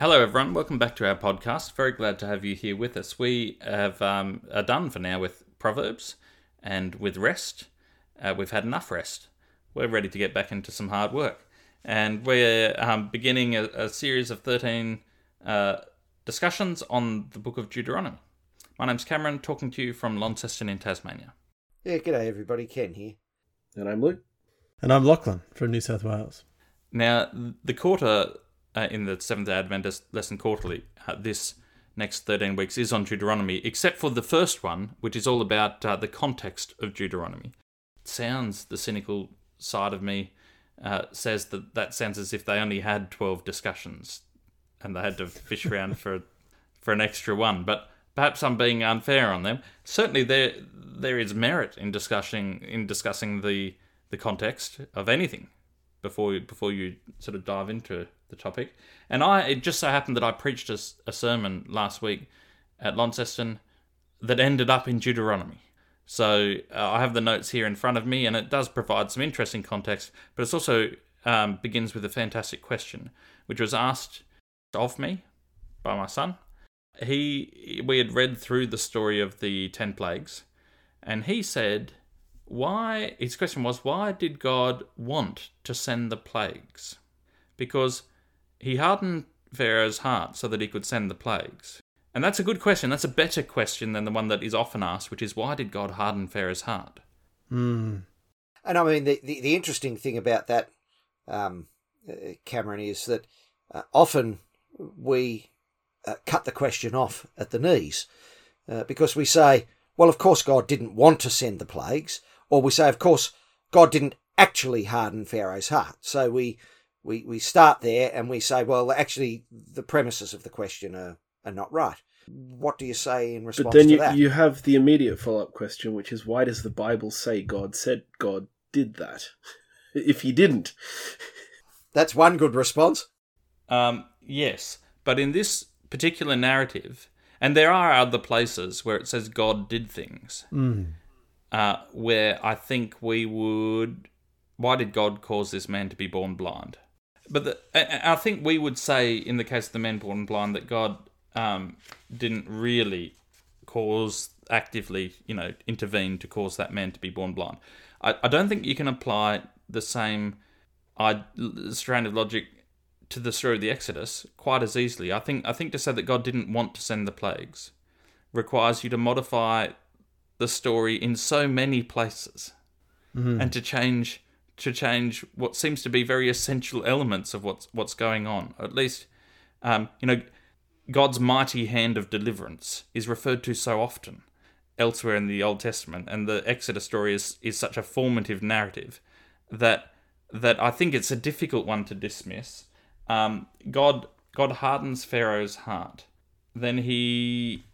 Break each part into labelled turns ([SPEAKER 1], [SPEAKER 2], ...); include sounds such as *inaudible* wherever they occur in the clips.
[SPEAKER 1] Hello, everyone. Welcome back to our podcast. Very glad to have you here with us. We have um, are done for now with Proverbs and with rest. Uh, we've had enough rest. We're ready to get back into some hard work. And we're um, beginning a, a, series of 13 uh, discussions on the book of Deuteronomy. My name's Cameron, talking to you from Launceston in Tasmania.
[SPEAKER 2] Yeah, g'day, everybody. Ken here.
[SPEAKER 3] And I'm Luke.
[SPEAKER 4] And I'm Lachlan from New South Wales.
[SPEAKER 1] Now, the quarter uh, in the Seventh Adventist lesson quarterly uh, this next 13 weeks is on Deuteronomy, except for the first one, which is all about uh, the context of Deuteronomy. It sounds, the cynical side of me uh, says that that sounds as if they only had 12 discussions and they had to fish around for for an extra one. But perhaps I'm being unfair on them. Certainly, there there is merit in discussing in discussing the the context of anything before before you sort of dive into the topic. And I it just so happened that I preached a, a sermon last week at Launceston that ended up in Deuteronomy. So uh, I have the notes here in front of me, and it does provide some interesting context, but it also um, begins with a fantastic question, which was asked of me by my son. He we had read through the story of the ten plagues, and he said, "Why?" His question was, "Why did God want to send the plagues?" Because he hardened Pharaoh's heart so that he could send the plagues. And that's a good question. That's a better question than the one that is often asked, which is why did God harden Pharaoh's heart?
[SPEAKER 4] Mm.
[SPEAKER 2] And I mean, the, the, the, interesting thing about that, um, uh, Cameron, is that uh, often we uh, cut the question off at the knees uh, because we say, well, of course, God didn't want to send the plagues, or we say, of course, God didn't actually harden Pharaoh's heart. So we we, we start there and we say, well, actually, the premises of the question are, are not right. What do you say in response
[SPEAKER 3] but then
[SPEAKER 2] to
[SPEAKER 3] you,
[SPEAKER 2] that?
[SPEAKER 3] you have the immediate follow up question, which is why does the Bible say God said God did that? *laughs* if he didn't.
[SPEAKER 2] That's one good response.
[SPEAKER 1] Um, yes, but in this particular narrative, and there are other places where it says God did things,
[SPEAKER 4] mm.
[SPEAKER 1] uh, where I think we would. Why did God cause this man to be born blind? But the, I think we would say, in the case of the men born blind, that God um, didn't really cause actively, you know, intervene to cause that man to be born blind. I, I don't think you can apply the same I, strand of logic to the story of the Exodus quite as easily. I think I think to say that God didn't want to send the plagues requires you to modify the story in so many places
[SPEAKER 4] mm-hmm.
[SPEAKER 1] and to change to change what seems to be very essential elements of what's what's going on. At least, um, you know, God's mighty hand of deliverance is referred to so often elsewhere in the Old Testament, and the Exodus story is is such a formative narrative that that I think it's a difficult one to dismiss. Um, God God hardens Pharaoh's heart, then he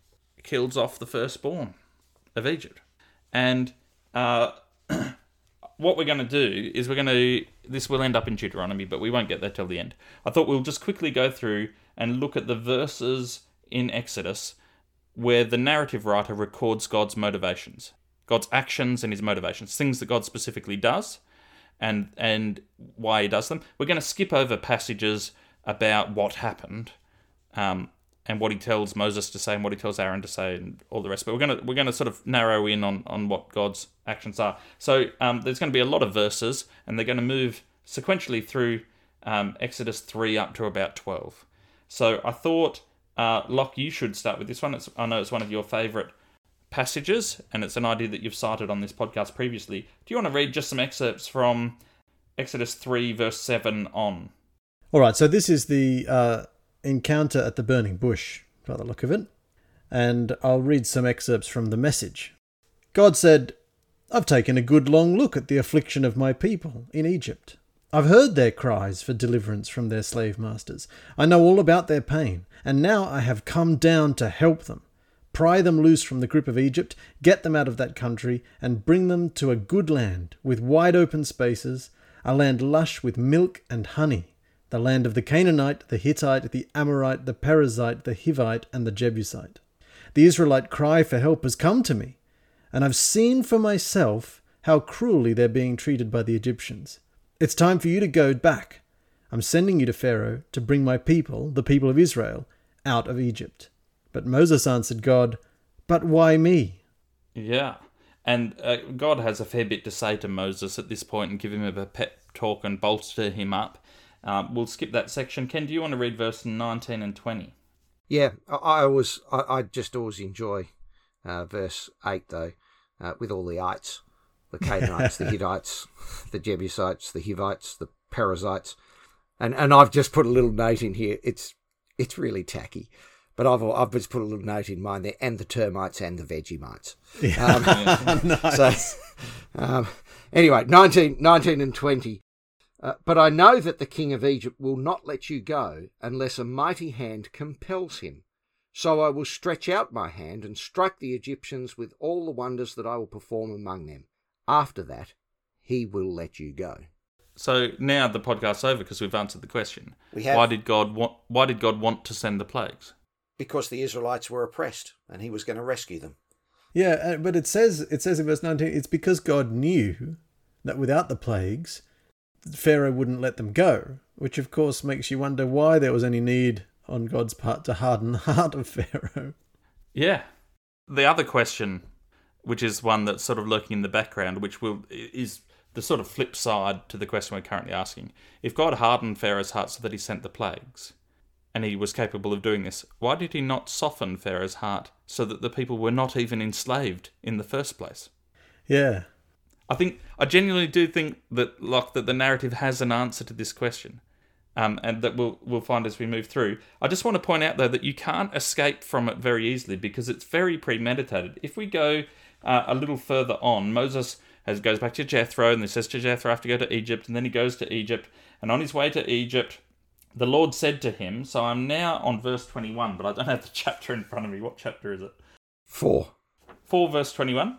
[SPEAKER 1] kills off the firstborn of Egypt, and. Uh, *clears throat* what we're going to do is we're going to this will end up in Deuteronomy, but we won't get there till the end. I thought we'll just quickly go through and look at the verses in Exodus where the narrative writer records God's motivations, God's actions and his motivations, things that God specifically does and and why he does them. We're going to skip over passages about what happened um, and what he tells Moses to say and what he tells Aaron to say and all the rest. But we're gonna we're gonna sort of narrow in on on what God's actions are. So um, there's going to be a lot of verses, and they're going to move sequentially through um, Exodus three up to about twelve. So I thought, uh, Locke, you should start with this one. It's, I know it's one of your favourite passages, and it's an idea that you've cited on this podcast previously. Do you want to read just some excerpts from Exodus three verse seven on?
[SPEAKER 4] All right. So this is the. Uh encounter at the burning bush, by the look of it, and I'll read some excerpts from the message. God said, I've taken a good long look at the affliction of my people in Egypt. I've heard their cries for deliverance from their slave masters. I know all about their pain, and now I have come down to help them. Pry them loose from the grip of Egypt, get them out of that country, and bring them to a good land with wide open spaces, a land lush with milk and honey the land of the Canaanite, the Hittite, the Amorite, the Perizzite, the Hivite, and the Jebusite. The Israelite cry for help has come to me, and I've seen for myself how cruelly they're being treated by the Egyptians. It's time for you to go back. I'm sending you to Pharaoh to bring my people, the people of Israel, out of Egypt. But Moses answered God, But why me?
[SPEAKER 1] Yeah. And uh, God has a fair bit to say to Moses at this point and give him a pep talk and bolster him up. Um, we'll skip that section. Ken, do you want to read verse 19 and 20?
[SPEAKER 2] Yeah, I, I always, I, I just always enjoy uh, verse 8 though, uh, with all the ites the Canaanites, the *laughs* Hittites, the Jebusites, the Hivites, the Perizzites. And, and I've just put a little note in here. It's it's really tacky. But I've I've just put a little note in mine there, and the termites and the Vegemites. Um, *laughs*
[SPEAKER 4] nice.
[SPEAKER 2] So, um, anyway, 19, 19 and 20. Uh, but I know that the king of Egypt will not let you go unless a mighty hand compels him. So I will stretch out my hand and strike the Egyptians with all the wonders that I will perform among them. After that, he will let you go.
[SPEAKER 1] So now the podcast's over because we've answered the question.
[SPEAKER 2] We have.
[SPEAKER 1] Why did God want? Why did God want to send the plagues?
[SPEAKER 2] Because the Israelites were oppressed, and he was going to rescue them.
[SPEAKER 4] Yeah, uh, but it says it says in verse 19 it's because God knew that without the plagues Pharaoh wouldn't let them go, which of course makes you wonder why there was any need on God's part to harden the *laughs* heart of Pharaoh.
[SPEAKER 1] Yeah. The other question, which is one that's sort of lurking in the background, which will is the sort of flip side to the question we're currently asking. If God hardened Pharaoh's heart so that he sent the plagues, and he was capable of doing this, why did he not soften Pharaoh's heart so that the people were not even enslaved in the first place?
[SPEAKER 4] Yeah.
[SPEAKER 1] I think I genuinely do think that like that the narrative has an answer to this question. Um, and that we'll we'll find as we move through. I just want to point out though that you can't escape from it very easily because it's very premeditated. If we go uh, a little further on, Moses has goes back to Jethro and he says to Jethro, "I have to go to Egypt," and then he goes to Egypt, and on his way to Egypt, the Lord said to him. So I'm now on verse 21, but I don't have the *laughs* chapter in front of me. What chapter is it?
[SPEAKER 2] Four.
[SPEAKER 1] 4 verse 21.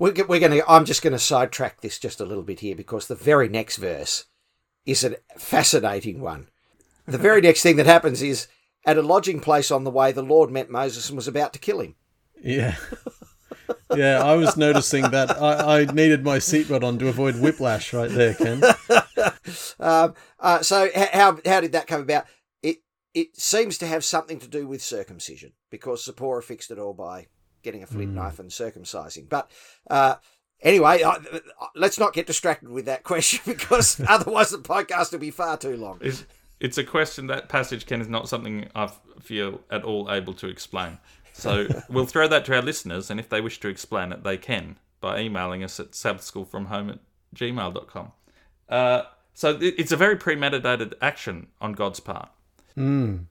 [SPEAKER 2] We're, we're going to. I'm just going to sidetrack this just a little bit here because the very next verse is a fascinating one. The very *laughs* next thing that happens is at a lodging place on the way, the Lord met Moses and was about to kill him.
[SPEAKER 4] Yeah. yeah, I was noticing that I, I needed my seatbelt on to avoid whiplash right there, Ken. *laughs*
[SPEAKER 2] Um, uh, so how how did that come about? It it seems to have something to do with circumcision because Zipporah fixed it all by getting a flint knife and circumcising. But uh, anyway, I, let's not get distracted with that *laughs* question because *laughs* otherwise the podcast will be far too long.
[SPEAKER 1] It's, it's a question that passage, Ken, is not something I feel at all able to explain. So *laughs* we'll throw that to our listeners, and if they wish to explain it, they can by emailing us at sabbathschoolfromhome at gmail.com. Uh, so it's a very premeditated action on God's part.
[SPEAKER 4] Mm.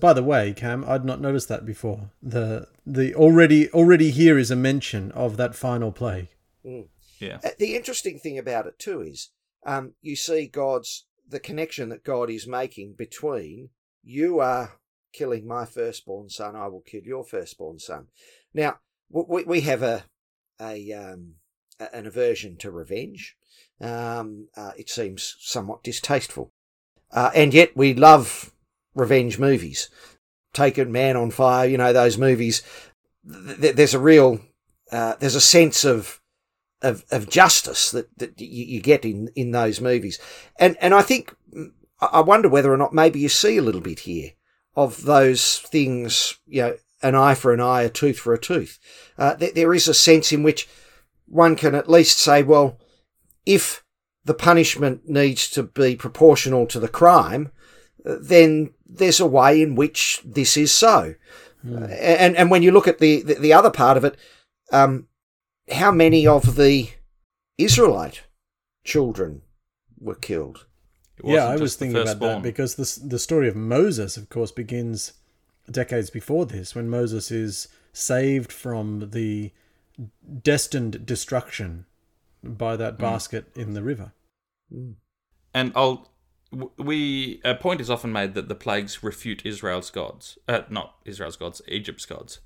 [SPEAKER 4] By the way, Cam, I'd not noticed that before. The the already already here is a mention of that final plague.
[SPEAKER 1] Yeah.
[SPEAKER 2] Uh, The interesting thing about it too is um, you see God's the connection that God is making between you are killing my firstborn son, I will kill your firstborn son. Now we we have a a um, an aversion to revenge. Um, uh, it seems somewhat distasteful, uh, and yet we love revenge movies. Taken Man on Fire, you know those movies. Th- th- there's a real uh, there's a sense of of, of justice that, that you, you get in, in those movies. And, and I think, I I wonder whether or not maybe you see a little bit here of those things, you know, an eye for an eye, a tooth for a tooth. Uh, there, there is a sense in which one can at least say, well, if the punishment needs to be proportional to the crime, then there's a way in which this is so. Uh, and, and when you look at the, the, the other part of it, um, how many of the Israelite children were killed?
[SPEAKER 4] Yeah, I was thinking about that because the the story of Moses, of course, begins decades before this, when Moses is saved from the destined destruction by that basket in the river.
[SPEAKER 1] And I'll w- we a point is often made that the plagues refute Israel's gods, uh, not Israel's gods, Egypt's gods.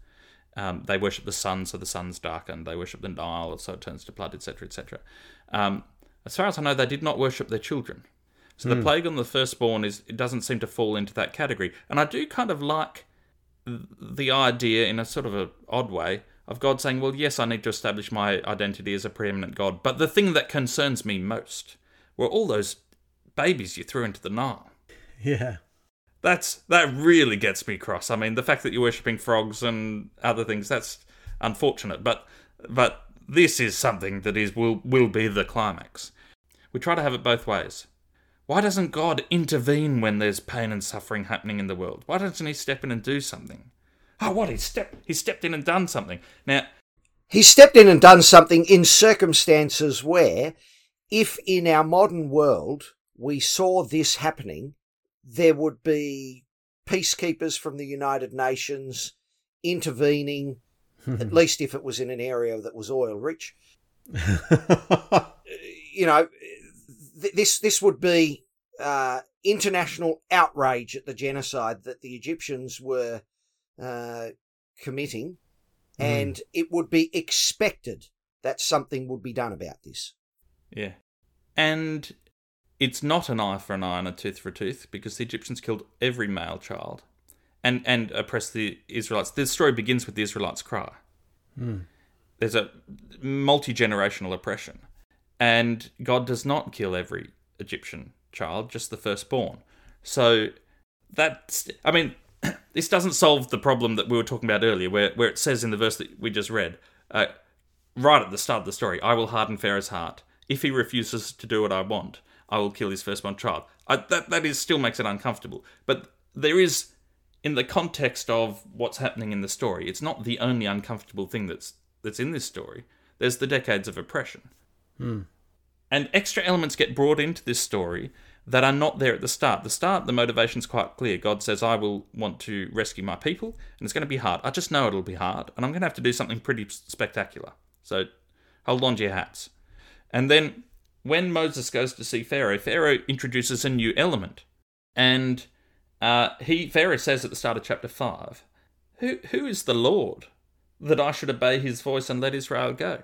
[SPEAKER 1] Um, they worship the sun, so the sun's darkened. They worship the Nile, so it turns to blood, etc., etc. Um, as far as I know, they did not worship their children. So the plague on the firstborn is it doesn't seem to fall into that category. And I do kind of like the idea, in a sort of a odd way, of God saying, "Well, yes, I need to establish my identity as a preeminent God, but the thing that concerns me most were all those babies you threw into the Nile."
[SPEAKER 4] Yeah.
[SPEAKER 1] That's that really gets me cross. I mean, the fact that you're worshipping frogs and other things that's unfortunate, but but this is something that is will will be the climax. We try to have it both ways. Why doesn't God intervene when there's pain and suffering happening in the world? Why doesn't he step in and do something? Oh, what he stepped he stepped in and done something. Now,
[SPEAKER 2] He stepped in and done something in circumstances where, if in our modern world we saw this happening, there would be peacekeepers from the United Nations intervening, at *laughs* least if it was in an area that was oil rich. *laughs* You know, th- this this would be uh, international outrage at the genocide that the Egyptians were uh, committing and it would be expected that something would be done about this.
[SPEAKER 1] Yeah. And it's not an eye for an eye and a tooth for a tooth because the Egyptians killed every male child and, and oppressed the Israelites. The story begins with the Israelites' cry. There's a multi generational oppression. And God does not kill every Egyptian child, just the firstborn. So that's, I mean, *clears throat* this doesn't solve the problem that we were talking about earlier, where, where it says in the verse that we just read, uh, right at the start of the story, I will harden Pharaoh's heart. If he refuses to do what I want, I will kill his firstborn child. I, that that is still makes it uncomfortable. But there is, in the context of what's happening in the story, it's not the only uncomfortable thing that's that's in this story. There's the decades of oppression, hmm. and extra elements get brought into this story that are not there at the start. The start, the motivation's quite clear. God says, I will want to rescue my people, and it's going to be hard. I just know it'll be hard, and I'm going to have to do something pretty spectacular. So hold on to your hats. And then when Moses goes to see Pharaoh, Pharaoh introduces a new element. And uh, he Pharaoh says at the start of chapter 5, who, who is the Lord that I should obey his voice and let Israel go?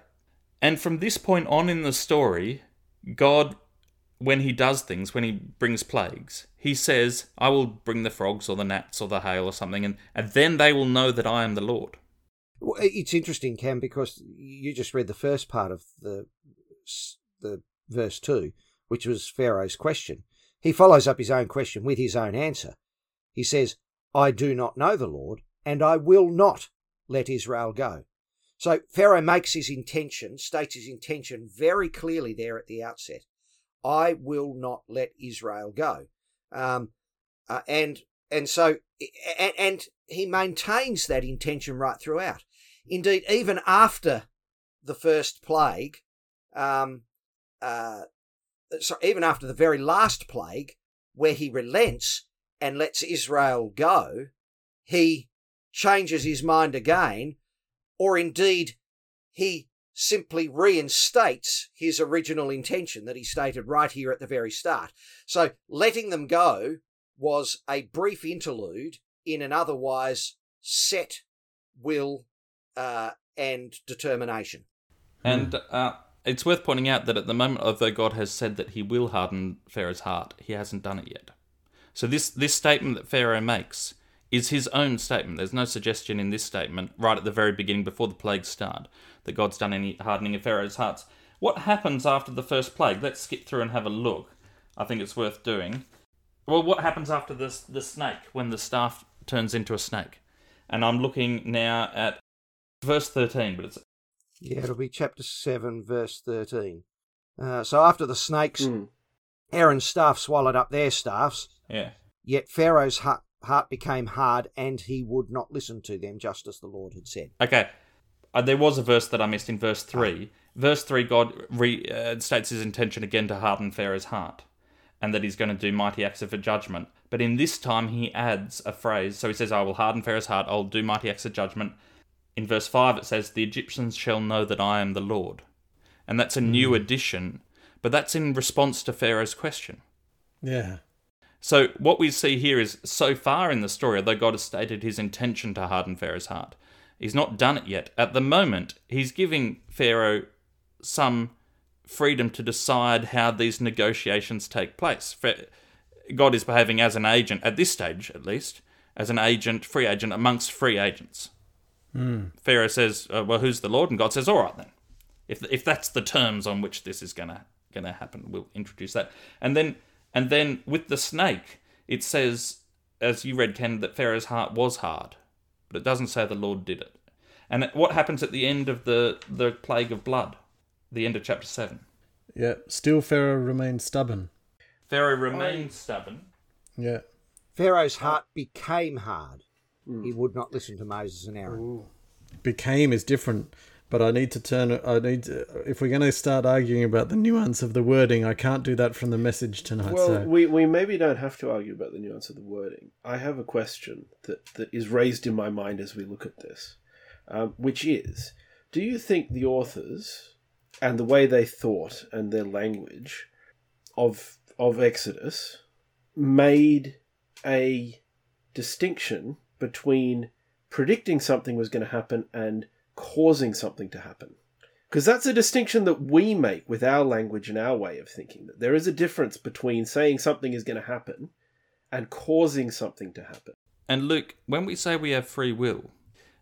[SPEAKER 1] And from this point on in the story, God, when he does things, when he brings plagues, he says, I will bring the frogs or the gnats or the hail or something, and, and then they will know that I am the Lord.
[SPEAKER 2] Well, It's interesting, Cam, because you just read the first part of the the verse two, which was Pharaoh's question. He follows up his own question with his own answer. He says, "I do not know the Lord, and I will not let Israel go." So Pharaoh makes his intention, states his intention very clearly there at the outset. I will not let Israel go, um, uh, and and so and, and he maintains that intention right throughout. Indeed, even after the first plague, um, uh, so even after the very last plague, where he relents and lets Israel go, he changes his mind again, or indeed he simply reinstates his original intention that he stated right here at the very start. So letting them go was a brief interlude in an otherwise set will uh, and determination.
[SPEAKER 1] And uh, it's worth pointing out that at the moment, although God has said that he will harden Pharaoh's heart, he hasn't done it yet. So this, this statement that Pharaoh makes is his own statement. There's no suggestion in this statement, right at the very beginning, before the plagues start, that God's done any hardening of Pharaoh's hearts. What happens after the first plague? Let's skip through and have a look. I think it's worth doing. Well, what happens after this, the snake, when the staff turns into a snake? And I'm looking now at verse 13, but it's
[SPEAKER 2] Yeah, it'll be chapter 7, verse 13. Uh, so after the snakes,
[SPEAKER 3] Mm.
[SPEAKER 2] Aaron's staff swallowed up their staffs,
[SPEAKER 1] yeah.
[SPEAKER 2] yet Pharaoh's heart, heart became hard and he would not listen to them, just as the Lord had said.
[SPEAKER 1] Okay. Uh, there was a verse that I missed in verse 3. Verse 3, God re, uh, states his intention again to harden Pharaoh's heart and that he's going to do mighty acts of judgment. But in this time, he adds a phrase. So he says, I will harden Pharaoh's heart, I'll do mighty acts of judgment. In verse 5, it says, The Egyptians shall know that I am the Lord. And that's a new hmm. addition, but that's in response to Pharaoh's question.
[SPEAKER 4] Yeah.
[SPEAKER 1] So what we see here is so far in the story, although God has stated his intention to harden Pharaoh's heart, he's not done it yet. At the moment, he's giving Pharaoh some freedom to decide how these negotiations take place. God is behaving as an agent, at this stage at least, as an agent, free agent amongst free agents.
[SPEAKER 4] Mm.
[SPEAKER 1] Pharaoh says, uh, "Well, who's the Lord?" And God says, "All right then. If if that's the terms on which this is gonna gonna happen, we'll introduce that." And then and then with the snake, it says, as you read, Ken, that Pharaoh's heart was hard, but it doesn't say the Lord did it. And what happens at the end of the the plague of blood, the end of chapter seven?
[SPEAKER 4] Yeah, still Pharaoh remained stubborn.
[SPEAKER 1] Pharaoh remained stubborn.
[SPEAKER 4] Yeah.
[SPEAKER 2] Pharaoh's heart became hard. He would not listen to Moses and Aaron.
[SPEAKER 4] Became is different, but I need to turn. I need to, if we're going to start arguing about the nuance of the wording, I can't do that from the message tonight.
[SPEAKER 3] Well,
[SPEAKER 4] so.
[SPEAKER 3] we, we maybe don't have to argue about the nuance of the wording. I have a question that, that is raised in my mind as we look at this, um, which is Do you think the authors and the way they thought and their language of, of Exodus made a distinction between predicting something was going to happen and causing something to happen. Because that's a distinction that we make with our language and our way of thinking. That there is a difference between saying something is going to happen and causing something to happen.
[SPEAKER 1] And Luke, when we say we have free will,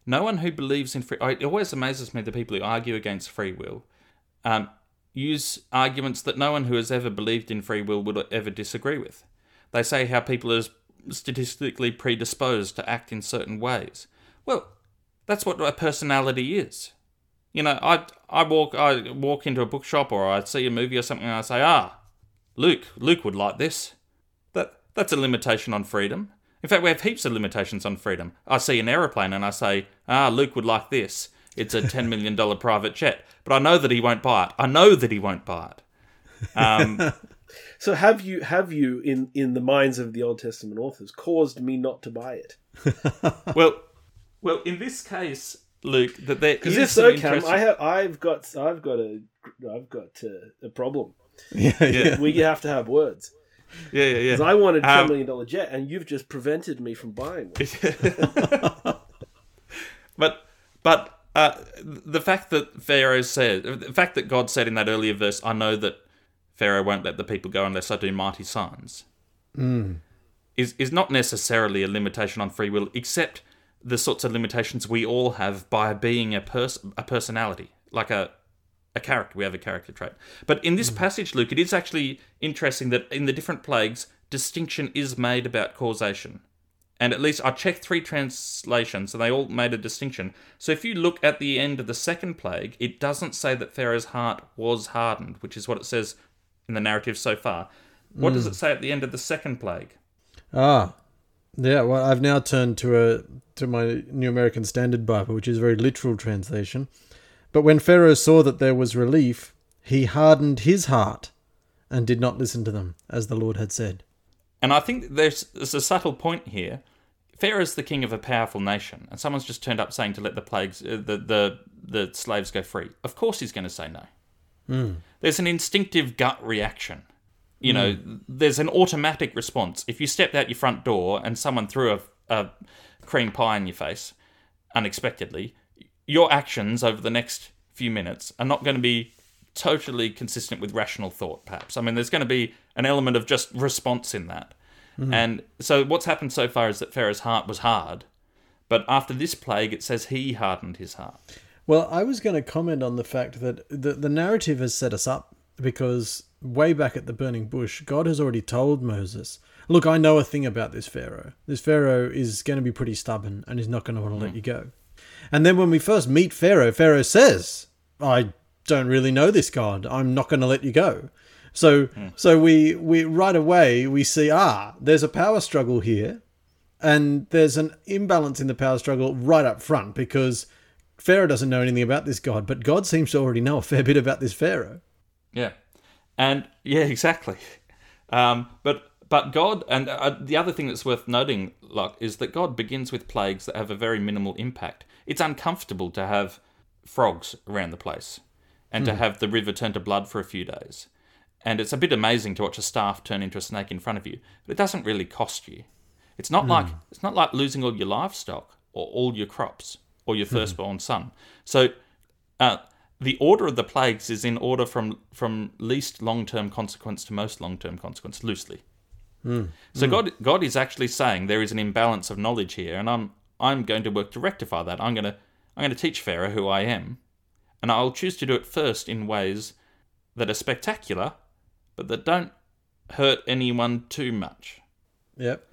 [SPEAKER 1] no one who believes in free it always amazes me the people who argue against free will um, use arguments that no one who has ever believed in free will would ever disagree with. They say how people are statistically predisposed to act in certain ways. Well, that's what a personality is. You know, I I walk I walk into a bookshop or I see a movie or something and I say, ah, Luke, Luke would like this. That that's a limitation on freedom. In fact, we have heaps of limitations on freedom. I see an aeroplane and I say, ah, Luke would like this. It's a ten million dollar private jet, but I know that he won't buy it. I know that he won't buy it. Um, *laughs*
[SPEAKER 3] So have you have you in in the minds of the Old Testament authors caused me not to buy it? *laughs*
[SPEAKER 1] well, well, in this case, Luke, that there
[SPEAKER 3] Because if so, Cam,
[SPEAKER 1] interest-
[SPEAKER 3] I have I've got I've got a I've got uh, a problem. *laughs*
[SPEAKER 4] yeah, yeah.
[SPEAKER 3] We have to have words.
[SPEAKER 1] yeah, yeah, yeah.
[SPEAKER 3] Because I wanted a ten
[SPEAKER 1] Um,
[SPEAKER 3] million dollar jet, and you've just prevented me from buying one. *laughs*
[SPEAKER 1] but but uh, the fact that Pharaoh said, the fact that God said in that earlier verse, "I know that Pharaoh won't let the people go unless I do mighty signs," hmm. is is not necessarily a limitation on free will, except the sorts of limitations we all have by being a person, a personality, like a a character. We have a character trait. But in this hmm. passage, Luke, it is actually interesting that in the different plagues, distinction is made about causation. And at least I checked three translations and they all made a distinction. So if you look at the end of the second plague, it doesn't say that Pharaoh's heart was hardened, which is what it says in the narrative so far. What does it say at the end of the second plague?
[SPEAKER 4] Ah, yeah. Well, I've now turned to a to my New American Standard Bible, which is a very literal translation. But when Pharaoh saw that there was relief, he hardened his heart and did not listen to them, as the Lord had said.
[SPEAKER 1] And I think there's, there's a subtle point here. Pharaoh's the king of a powerful nation, and someone's just turned up saying to let the plagues, uh, the, the the slaves go free. Of course, he's going to say no. There's an instinctive gut reaction. You know, hmm. there's an automatic response. If you stepped out your front door and someone threw a, a cream pie in your face unexpectedly, your actions over the next few minutes are not going to be totally consistent with rational thought, perhaps. I mean, there's going to be an element of just response in that. Hmm. And so, what's happened so far is that Pharaoh's heart was hard, but after this plague, it says he hardened his heart.
[SPEAKER 4] Well, I was going to comment on the fact that the, the narrative has set us up because way back at the burning bush, God has already told Moses, Look, I know a thing about this Pharaoh. This Pharaoh is going to be pretty stubborn and is not going to want to let you go. And then when we first meet Pharaoh, Pharaoh says, I don't really know this God. I'm not going to let you go. So, so we, we right away we see ah, there's a power struggle here, and there's an imbalance in the power struggle right up front because Pharaoh doesn't know anything about this God, but God seems to already know a fair bit about this Pharaoh.
[SPEAKER 1] Yeah, and yeah, exactly. Um, but but God, and uh, the other thing that's worth noting, like, is that God begins with plagues that have a very minimal impact. It's uncomfortable to have frogs around the place, and to have the river turn to blood for a few days, And it's a bit amazing to watch a staff turn into a snake in front of you, but it doesn't really cost you. It's not like it's not like losing all your livestock or all your crops or your mm-hmm. firstborn son. So uh, the order of the plagues is in order from from least long term consequence to most long term consequence, loosely. Mm. So mm. God God is actually saying there is an imbalance of knowledge here, and I'm I'm going to work to rectify that. I'm gonna I'm going to teach Pharaoh who I am, and I'll choose to do it first in ways that are spectacular, but that don't hurt anyone too much.
[SPEAKER 4] Yep.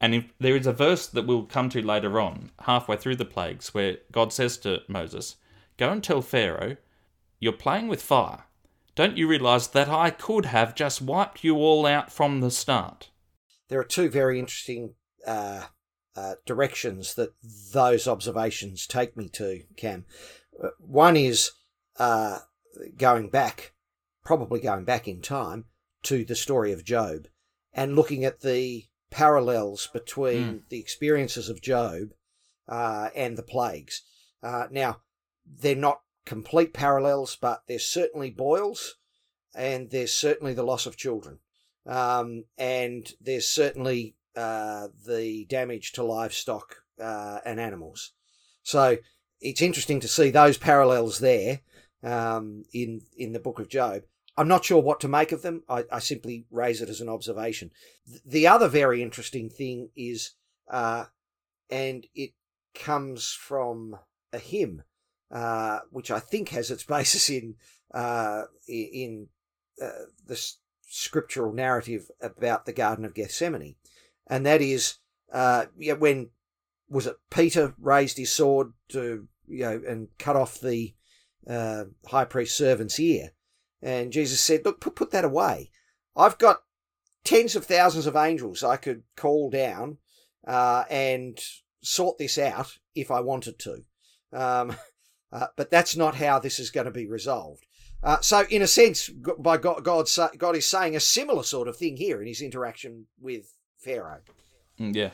[SPEAKER 1] And if, there is a verse that we'll come to later on, halfway through the plagues, where God says to Moses, Go and tell Pharaoh, you're playing with fire. Don't you realize that I could have just wiped you all out from the start?
[SPEAKER 2] There are two very interesting uh, uh, directions that those observations take me to, Cam. Uh, One is uh, going back, probably going back in time, to the story of Job and looking at the parallels between the experiences of Job uh, and the plagues. Uh, now, they're not complete parallels, but there's certainly boils and there's certainly the loss of children. Um, and there's certainly uh, the damage to livestock uh, and animals. So it's interesting to see those parallels there um, in in the book of Job. I'm not sure what to make of them. I, I simply raise it as an observation. The other very interesting thing is, uh, and it comes from a hymn, uh, which I think has its *laughs* basis in uh, in uh, the scriptural narrative about the Garden of Gethsemane, and that is, uh, yeah, when was it Peter raised his sword to you know and cut off the uh, high priest's servant's ear, and Jesus said, "Look, put put that away. I've got tens of thousands of angels I could call down uh, and sort this out if I wanted to." Um, *laughs* uh, but that's not how this is going to be resolved. Uh, so, in a sense, by God, God, God is saying a similar sort of thing here in his interaction with Pharaoh.
[SPEAKER 1] Mm, Yeah.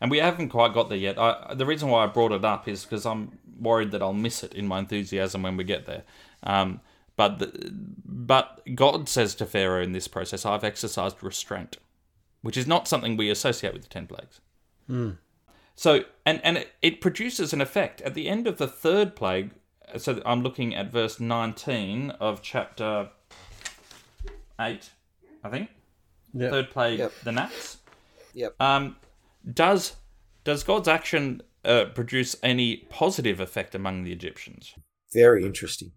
[SPEAKER 1] And we haven't quite got there yet. I, the reason why I brought it up is because I'm worried that I'll miss it in my enthusiasm when we get there. Um, but the, but God says to Pharaoh in this process, "I've exercised restraint," which is not something we associate with the ten plagues. So and and it, it produces an effect at the end of the third plague. So I'm looking at verse 19 of chapter eight, I think.
[SPEAKER 4] Yep.
[SPEAKER 1] Third plague,
[SPEAKER 2] Yep.
[SPEAKER 1] the gnats.
[SPEAKER 2] Yep.
[SPEAKER 1] Um, does does God's action uh, produce any positive effect among the Egyptians?
[SPEAKER 2] Very interesting.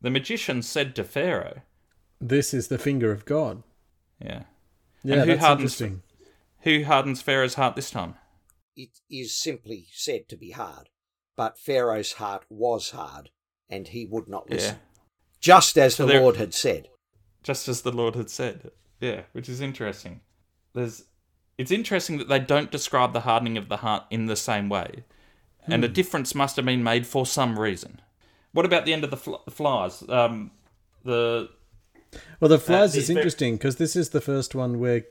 [SPEAKER 1] The magician said to Pharaoh,
[SPEAKER 4] This is the finger of God.
[SPEAKER 1] "Yeah,
[SPEAKER 4] Yeah,
[SPEAKER 1] who
[SPEAKER 4] that's
[SPEAKER 1] hardens-
[SPEAKER 4] interesting.
[SPEAKER 1] who hardens Pharaoh's heart this time?"
[SPEAKER 2] It is simply said to be hard, but Pharaoh's heart was hard, and he would not listen,
[SPEAKER 1] Yeah,
[SPEAKER 2] just as
[SPEAKER 1] So
[SPEAKER 2] the
[SPEAKER 1] there-
[SPEAKER 2] Lord had said.
[SPEAKER 1] just as the Lord had said. Yeah, which is interesting. There's, it's interesting that they don't describe the hardening of the heart in the same way, and a hmm. difference must have been made for some reason. What about the end of the fl- flies? Um, the
[SPEAKER 4] Well, the flies
[SPEAKER 1] the
[SPEAKER 4] is interesting because this is the first one where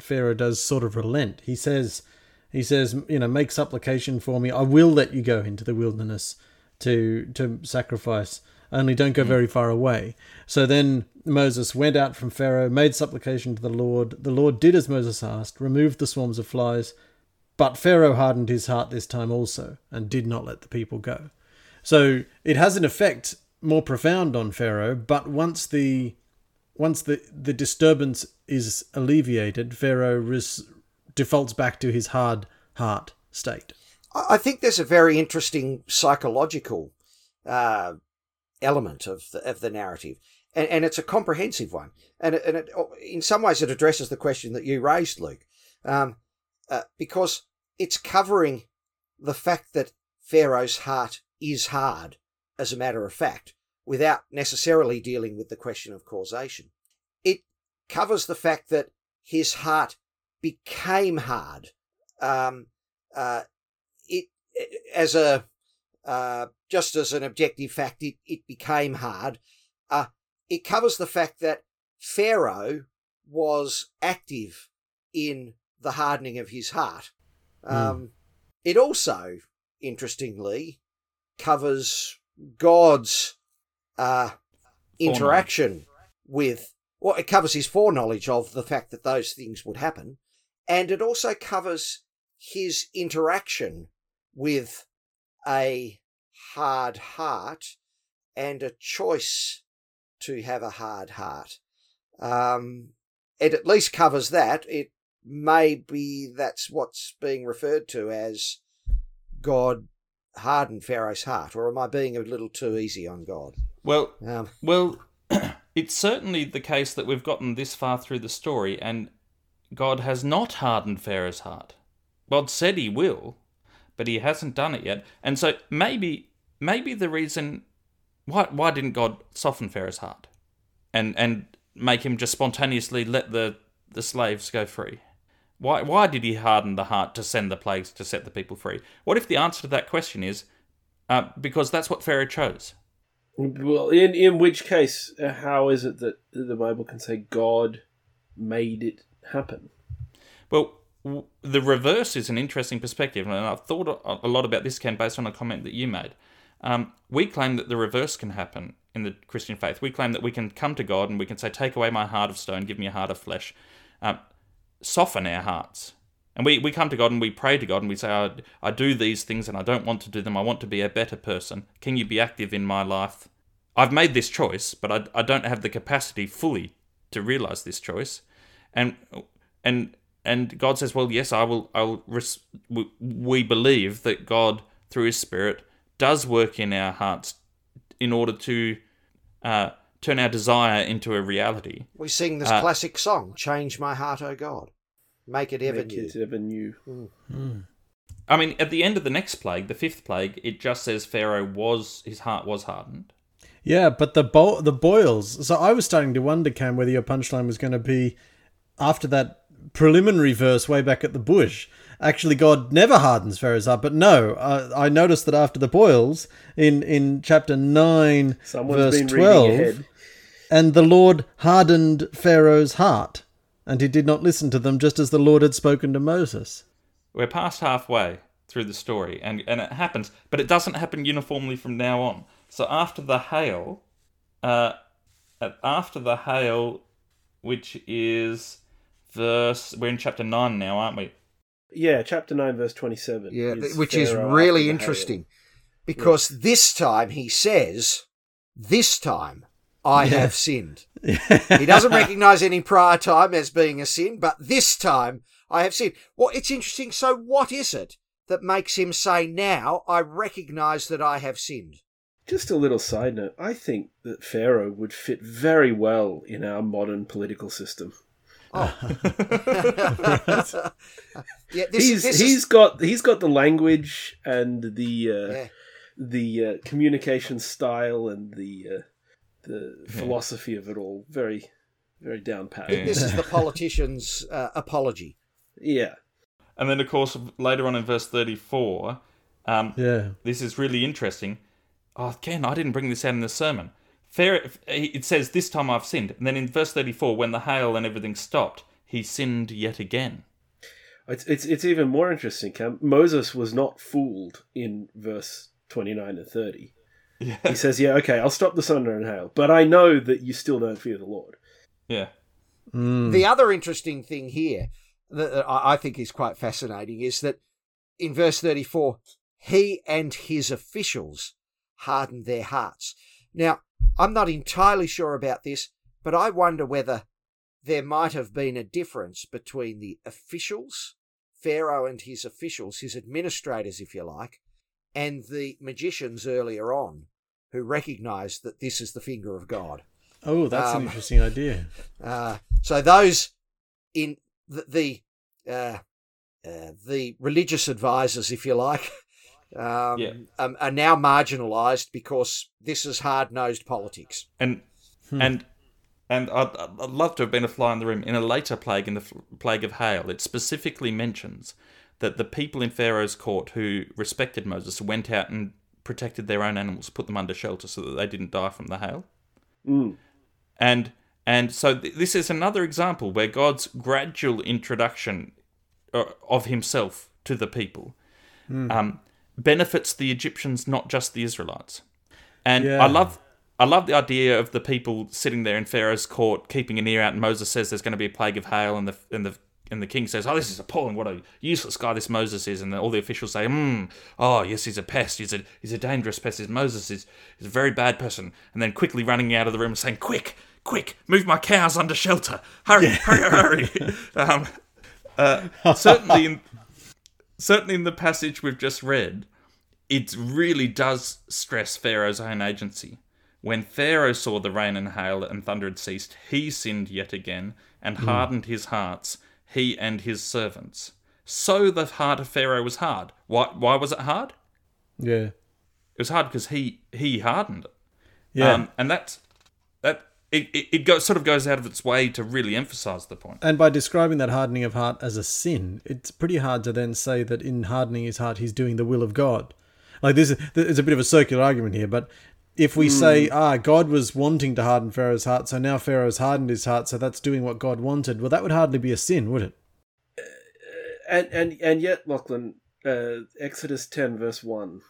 [SPEAKER 4] Pharaoh does sort of relent. He says, he says, you know, make supplication for me. I will let you go into the wilderness to to sacrifice. Only don't go very far away. So then Moses went out from Pharaoh, made supplication to the Lord. The Lord did as Moses asked, removed the swarms of flies, but Pharaoh hardened his heart this time also, and did not let the people go. So it has an effect more profound on Pharaoh, but once the once the, the disturbance is alleviated, Pharaoh res, defaults back to his hard heart state.
[SPEAKER 2] I think there's a very interesting psychological uh, element of the, of the narrative, and, and it's a comprehensive one. And, it, and it, in some ways, it addresses the question that you raised, Luke, um, uh, because it's covering the fact that Pharaoh's heart is hard, as a matter of fact, without necessarily dealing with the question of causation. It covers the fact that his heart became hard. Um, uh, it as a uh, just as an objective fact, it, it became hard. Uh, it covers the fact that Pharaoh was active in the hardening of his heart. Um, It also, interestingly, covers God's uh, interaction with well, it covers his foreknowledge of the fact that those things would happen, and it also covers his interaction with a hard heart and a choice to have a hard heart. Um, it at least covers that. It maybe that's what's being referred to as God hardened Pharaoh's heart, or am I being a little too easy on God?
[SPEAKER 1] Well,
[SPEAKER 2] Um,
[SPEAKER 1] well, *clears throat* it's certainly the case that we've gotten this far through the story, and God has not hardened Pharaoh's heart. God said He will, but He hasn't done it yet. And so maybe, maybe the reason why why didn't God soften Pharaoh's heart, and and make him just spontaneously let the the slaves go free? Why why did He harden the heart to send the plagues to set the people free? What if the answer to that question is uh, because that's what Pharaoh chose?
[SPEAKER 3] Well, in in which case, uh, how is it that the Bible can say God made it happen?
[SPEAKER 1] Well, the reverse is an interesting perspective, and I've thought a- a lot about this, Ken, based on a comment that you made. Um, we claim that the reverse can happen in the Christian faith. We claim that we can come to God and we can say, Take away my heart of stone, give me a heart of flesh. Um, soften our hearts. And we, we come to God and we pray to God and we say, I, I do these things and I don't want to do them. I want to be a better person. Can you be active in my life? I've made this choice, but I, I don't have the capacity fully to realize this choice. And and and God says, "Well, yes, I will. I will." Res- we, believe that God, through His Spirit, does work in our hearts in order to uh, turn our desire into a reality.
[SPEAKER 2] we sing this
[SPEAKER 1] Uh,
[SPEAKER 2] classic song, "Change my heart, O God, make it ever
[SPEAKER 3] Make
[SPEAKER 2] new."
[SPEAKER 3] it ever new.
[SPEAKER 1] I mean, at the end of the next plague, the fifth plague, it just says Pharaoh was his heart was hardened.
[SPEAKER 4] Yeah, but the bo- the boils. So I was starting to wonder, Cam, whether your punchline was going to be after that preliminary verse way back at the bush. Actually, God never hardens Pharaoh's heart, but no. Uh, I noticed that after the boils in in chapter nine,
[SPEAKER 3] Someone's
[SPEAKER 4] verse
[SPEAKER 3] been
[SPEAKER 4] twelve,
[SPEAKER 3] reading ahead.
[SPEAKER 4] And the Lord hardened Pharaoh's heart, and he did not listen to them, just as the Lord had spoken to Moses.
[SPEAKER 1] We're past halfway through the story, and, and it happens, but it doesn't happen uniformly from now on. So after the hail, uh, after the hail, which is verse, we're in chapter nine now, aren't we?
[SPEAKER 3] Yeah, chapter nine, verse twenty-seven.
[SPEAKER 2] Yeah,
[SPEAKER 3] is
[SPEAKER 2] which is really
[SPEAKER 3] after hail.
[SPEAKER 2] interesting because this time he says, "This time I
[SPEAKER 4] Yeah.
[SPEAKER 2] have sinned." *laughs* he doesn't recognize any prior time as being a sin, but this time I have sinned. Well, it's interesting. So, what is it that makes him say, "Now I recognize that I have sinned"?
[SPEAKER 3] Just a little side note. I think that Pharaoh would fit very well in our modern political system. Oh. *laughs* *laughs*
[SPEAKER 2] yeah, this,
[SPEAKER 3] he's
[SPEAKER 2] this
[SPEAKER 3] he's
[SPEAKER 2] is
[SPEAKER 3] got he's got the language and the uh,
[SPEAKER 2] yeah.
[SPEAKER 3] the uh, communication style and the uh, the philosophy of it all very very down pat.
[SPEAKER 1] Yeah.
[SPEAKER 2] this is the *laughs* politician's uh, apology.
[SPEAKER 3] Yeah.
[SPEAKER 1] And then, of course, later on in verse 34, um,
[SPEAKER 4] Yeah.
[SPEAKER 1] this is really interesting. Oh, again, I didn't bring this out in the sermon. Fair, it says, This time I've sinned. And then in verse 34, when the hail and everything stopped, he sinned yet again.
[SPEAKER 3] It's, it's it's even more interesting, Cam. Moses was not fooled in verse 29 and 30.
[SPEAKER 1] Yeah.
[SPEAKER 3] He says, Yeah, okay, I'll stop the thunder and hail, but I know that you still don't fear the Lord.
[SPEAKER 1] Yeah.
[SPEAKER 4] Mm.
[SPEAKER 2] The other interesting thing here that that I I think is quite fascinating is that in verse 34, he and his officials hardened their hearts. Now, I'm not entirely sure about this, but I wonder whether there might have been a difference between the officials, Pharaoh and his officials, his administrators, if you like, and the magicians earlier on who recognized that this is the finger of God.
[SPEAKER 4] Oh, that's an
[SPEAKER 2] Um,
[SPEAKER 4] interesting idea. *laughs*
[SPEAKER 2] Uh, so those in the the, uh, uh, the religious advisors, if you like, *laughs* um,
[SPEAKER 1] Yeah.
[SPEAKER 2] um, are now marginalised because this is hard nosed politics.
[SPEAKER 1] And and and I'd, I'd love to have been a fly in the room. In a later plague, in the f- plague of hail, it specifically mentions that the people in Pharaoh's court who respected Moses went out and protected their own animals, put them under shelter so that they didn't die from the hail.
[SPEAKER 3] Mm.
[SPEAKER 1] And and so th- this is another example where God's gradual introduction uh, of Himself to the people um, benefits the Egyptians, not just the Israelites. And
[SPEAKER 4] Yeah.
[SPEAKER 1] I love I love the idea of the people sitting there in Pharaoh's court, keeping an ear out, and Moses says there's going to be a plague of hail, and the and the and the king says, "Oh, this is appalling! What a useless guy this Moses is!" And all the officials say, "Hmm, oh yes, he's a pest. He's a he's a dangerous pest. This Moses is is a very bad person." And then quickly running out of the room, and saying, "Quick, quick, move my cows under shelter! Hurry, hurry, hurry!" *laughs* um, uh, certainly, in, certainly in the passage we've just read, it really does stress Pharaoh's own agency. When Pharaoh saw the rain and hail and thunder had ceased, he sinned yet again and hardened his hearts, he and his servants. So the heart of Pharaoh was hard. Why, why was it hard?
[SPEAKER 4] Yeah.
[SPEAKER 1] It was hard because he he hardened it.
[SPEAKER 4] Yeah.
[SPEAKER 1] Um, and that's that. It, it, it goes, sort of goes out of its way to really emphasize the point.
[SPEAKER 4] and by describing that hardening of heart as a sin, it's pretty hard to then say that in hardening his heart, he's doing the will of God. Like this, it's a bit of a circular argument here, but if we say, ah, God was wanting to harden Pharaoh's heart, so now Pharaoh's hardened his heart, so that's doing what God wanted, well, that would hardly be a sin, would it?
[SPEAKER 3] And and and yet, Lachlan, uh, Exodus ten verse one.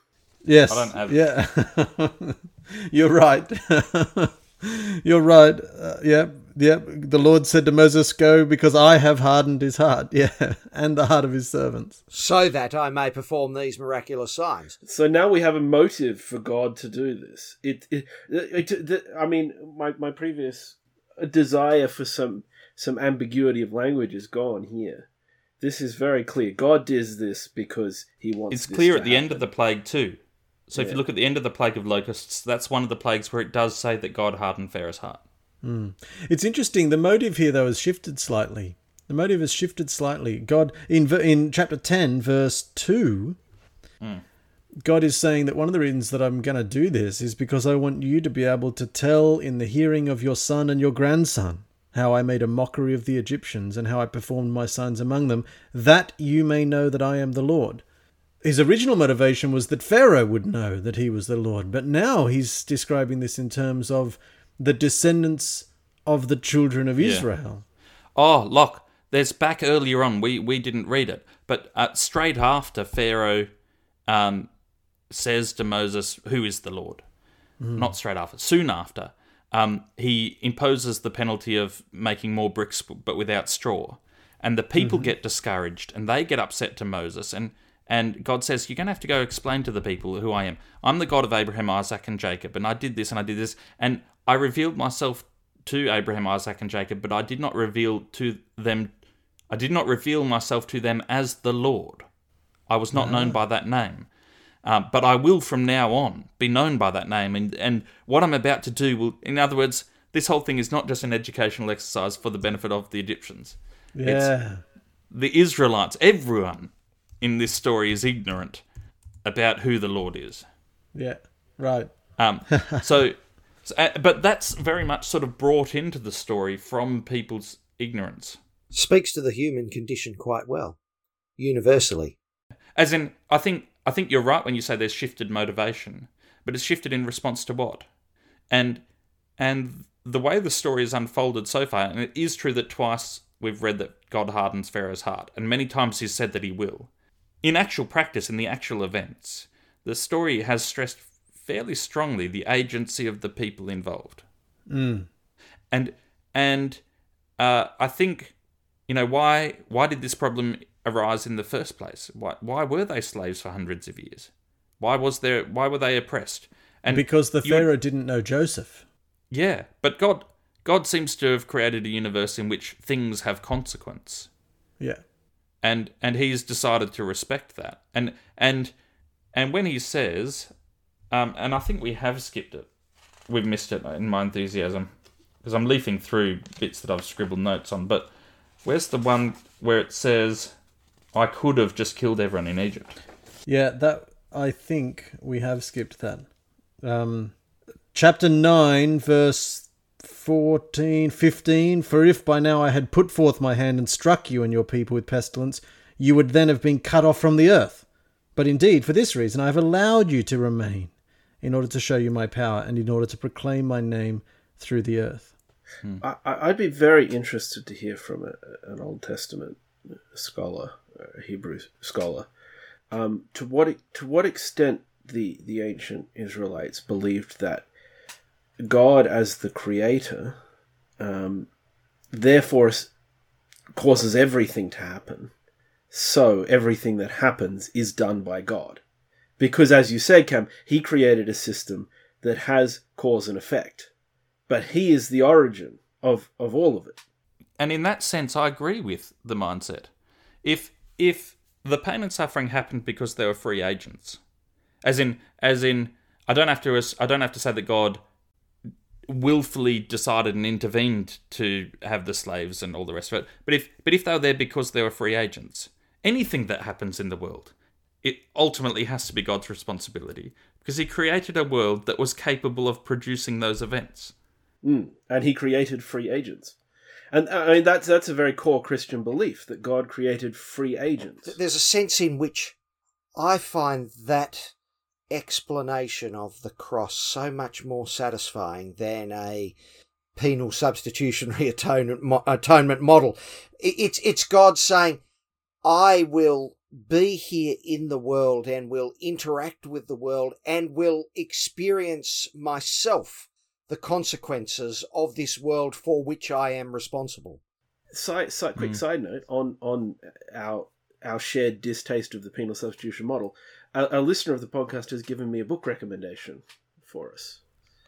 [SPEAKER 4] Yes.
[SPEAKER 1] I don't have- it.
[SPEAKER 4] Yeah. *laughs* You're right. *laughs* You're right. Uh, yeah. Yeah. The Lord said to Moses, Go because I have hardened his heart. *laughs* Yeah. And the heart of his servants.
[SPEAKER 2] So that I may perform these miraculous signs.
[SPEAKER 3] So now we have a motive for God to do this. It, it, it, it- I mean, my my previous desire for some some ambiguity of language is gone here. This is very clear. God does this because He wants.
[SPEAKER 1] It's
[SPEAKER 3] this
[SPEAKER 1] clear
[SPEAKER 3] to
[SPEAKER 1] at the end of the plague too. So if you look at the end of the plague of locusts, that's one of the plagues where it does say that God hardened Pharaoh's heart. Mm.
[SPEAKER 4] It's interesting. The motive here, though, has shifted slightly. The motive has shifted slightly. God, in in chapter ten, verse two, mm. God is saying that one of the reasons that I'm going to do this is because I want you to be able to tell in the hearing of your son and your grandson how I made a mockery of the Egyptians and how I performed my signs among them, that you may know that I am the Lord. His original motivation was that Pharaoh would know that he was the Lord, but now he's describing this in terms of the descendants of the children of Israel.
[SPEAKER 1] Oh, look, there's back earlier on. We we didn't read it, but uh, straight after Pharaoh um, says to Moses, "Who is the Lord?" Not straight after, soon after, um, he imposes the penalty of making more bricks, but without straw, and the people get discouraged and they get upset to Moses and. And God says, You're going to have to go explain to the people who I am. I'm the God of Abraham, Isaac, and Jacob, and I did this and I did this. And I revealed myself to Abraham, Isaac, and Jacob, but I did not reveal to them, I did not reveal myself to them as the Lord. I was not known by that name. Um, but I will from now on be known by that name. And, and what I'm about to do will, in other words, this whole thing is not just an educational exercise for the benefit of the Egyptians.
[SPEAKER 4] Yeah.
[SPEAKER 1] The Israelites, everyone in this story is ignorant about who the Lord is.
[SPEAKER 4] Yeah. Right.
[SPEAKER 1] Um, *laughs* so, so- uh, but that's very much sort of brought into the story from people's ignorance.
[SPEAKER 2] Speaks to the human condition quite well, universally.
[SPEAKER 1] As in, I think I think you're right when you say there's shifted motivation, but it's shifted in response to what? And and the way the story has unfolded so far, and it is true that twice we've read that God hardens Pharaoh's heart, and many times he's said that he will. In actual practice, in the actual events, the story has stressed fairly strongly the agency of the people involved.
[SPEAKER 4] Mm.
[SPEAKER 1] and and uh, I think you know why why did this problem arise in the first place? Why why were they slaves for hundreds of years? Why was there why were they oppressed? And
[SPEAKER 4] Because the
[SPEAKER 1] you
[SPEAKER 4] Pharaoh didn't know Joseph.
[SPEAKER 1] yeah, but God God seems to have created a universe in which things have consequence,
[SPEAKER 4] Yeah.
[SPEAKER 1] and and He's decided to respect that. And and and when He says, um, and I think we have skipped it, we've missed it in my enthusiasm because I'm leafing through bits that I've scribbled notes on. But where's the one where it says, "I could have just killed everyone in Egypt"?
[SPEAKER 4] Yeah, that I think we have skipped that. Um, chapter 9, verse 14, 15. For if by now I had put forth my hand and struck you and your people with pestilence, you would then have been cut off from the earth. But indeed, for this reason, I have allowed you to remain, in order to show you my power and in order to proclaim my name through the earth.
[SPEAKER 3] I, I- I'd be very interested to hear from a, an Old Testament scholar, a Hebrew scholar, um, to what to what extent the the ancient Israelites believed that God as the creator, um, therefore causes everything to happen. So everything that happens is done by God. Because as you said, Cam, he created a system that has cause and effect. But he is the origin of, of all of it.
[SPEAKER 1] And in that sense, I agree with the mindset. If if the pain and suffering happened because they were free agents, as in as in, I don't have to I don't have to say that God willfully decided and intervened to have the slaves and all the rest of it. But if but if they were there because they were free agents, anything that happens in the world, it ultimately has to be God's responsibility because He created a world that was capable of producing those events.
[SPEAKER 3] Mm. And he created free agents. And uh, I mean that's that's a very core Christian belief that God created free agents.
[SPEAKER 2] There's a sense in which I find that explanation of the cross so much more satisfying than a penal substitutionary *laughs* atonement, atonement model. It's it's God saying, "I will be here in the world and will interact with the world and will experience myself the consequences of this world for which I am responsible."
[SPEAKER 3] Side, side, quick side note on on our our shared distaste of the penal substitution model. A, a listener of the podcast has given me a book recommendation for us,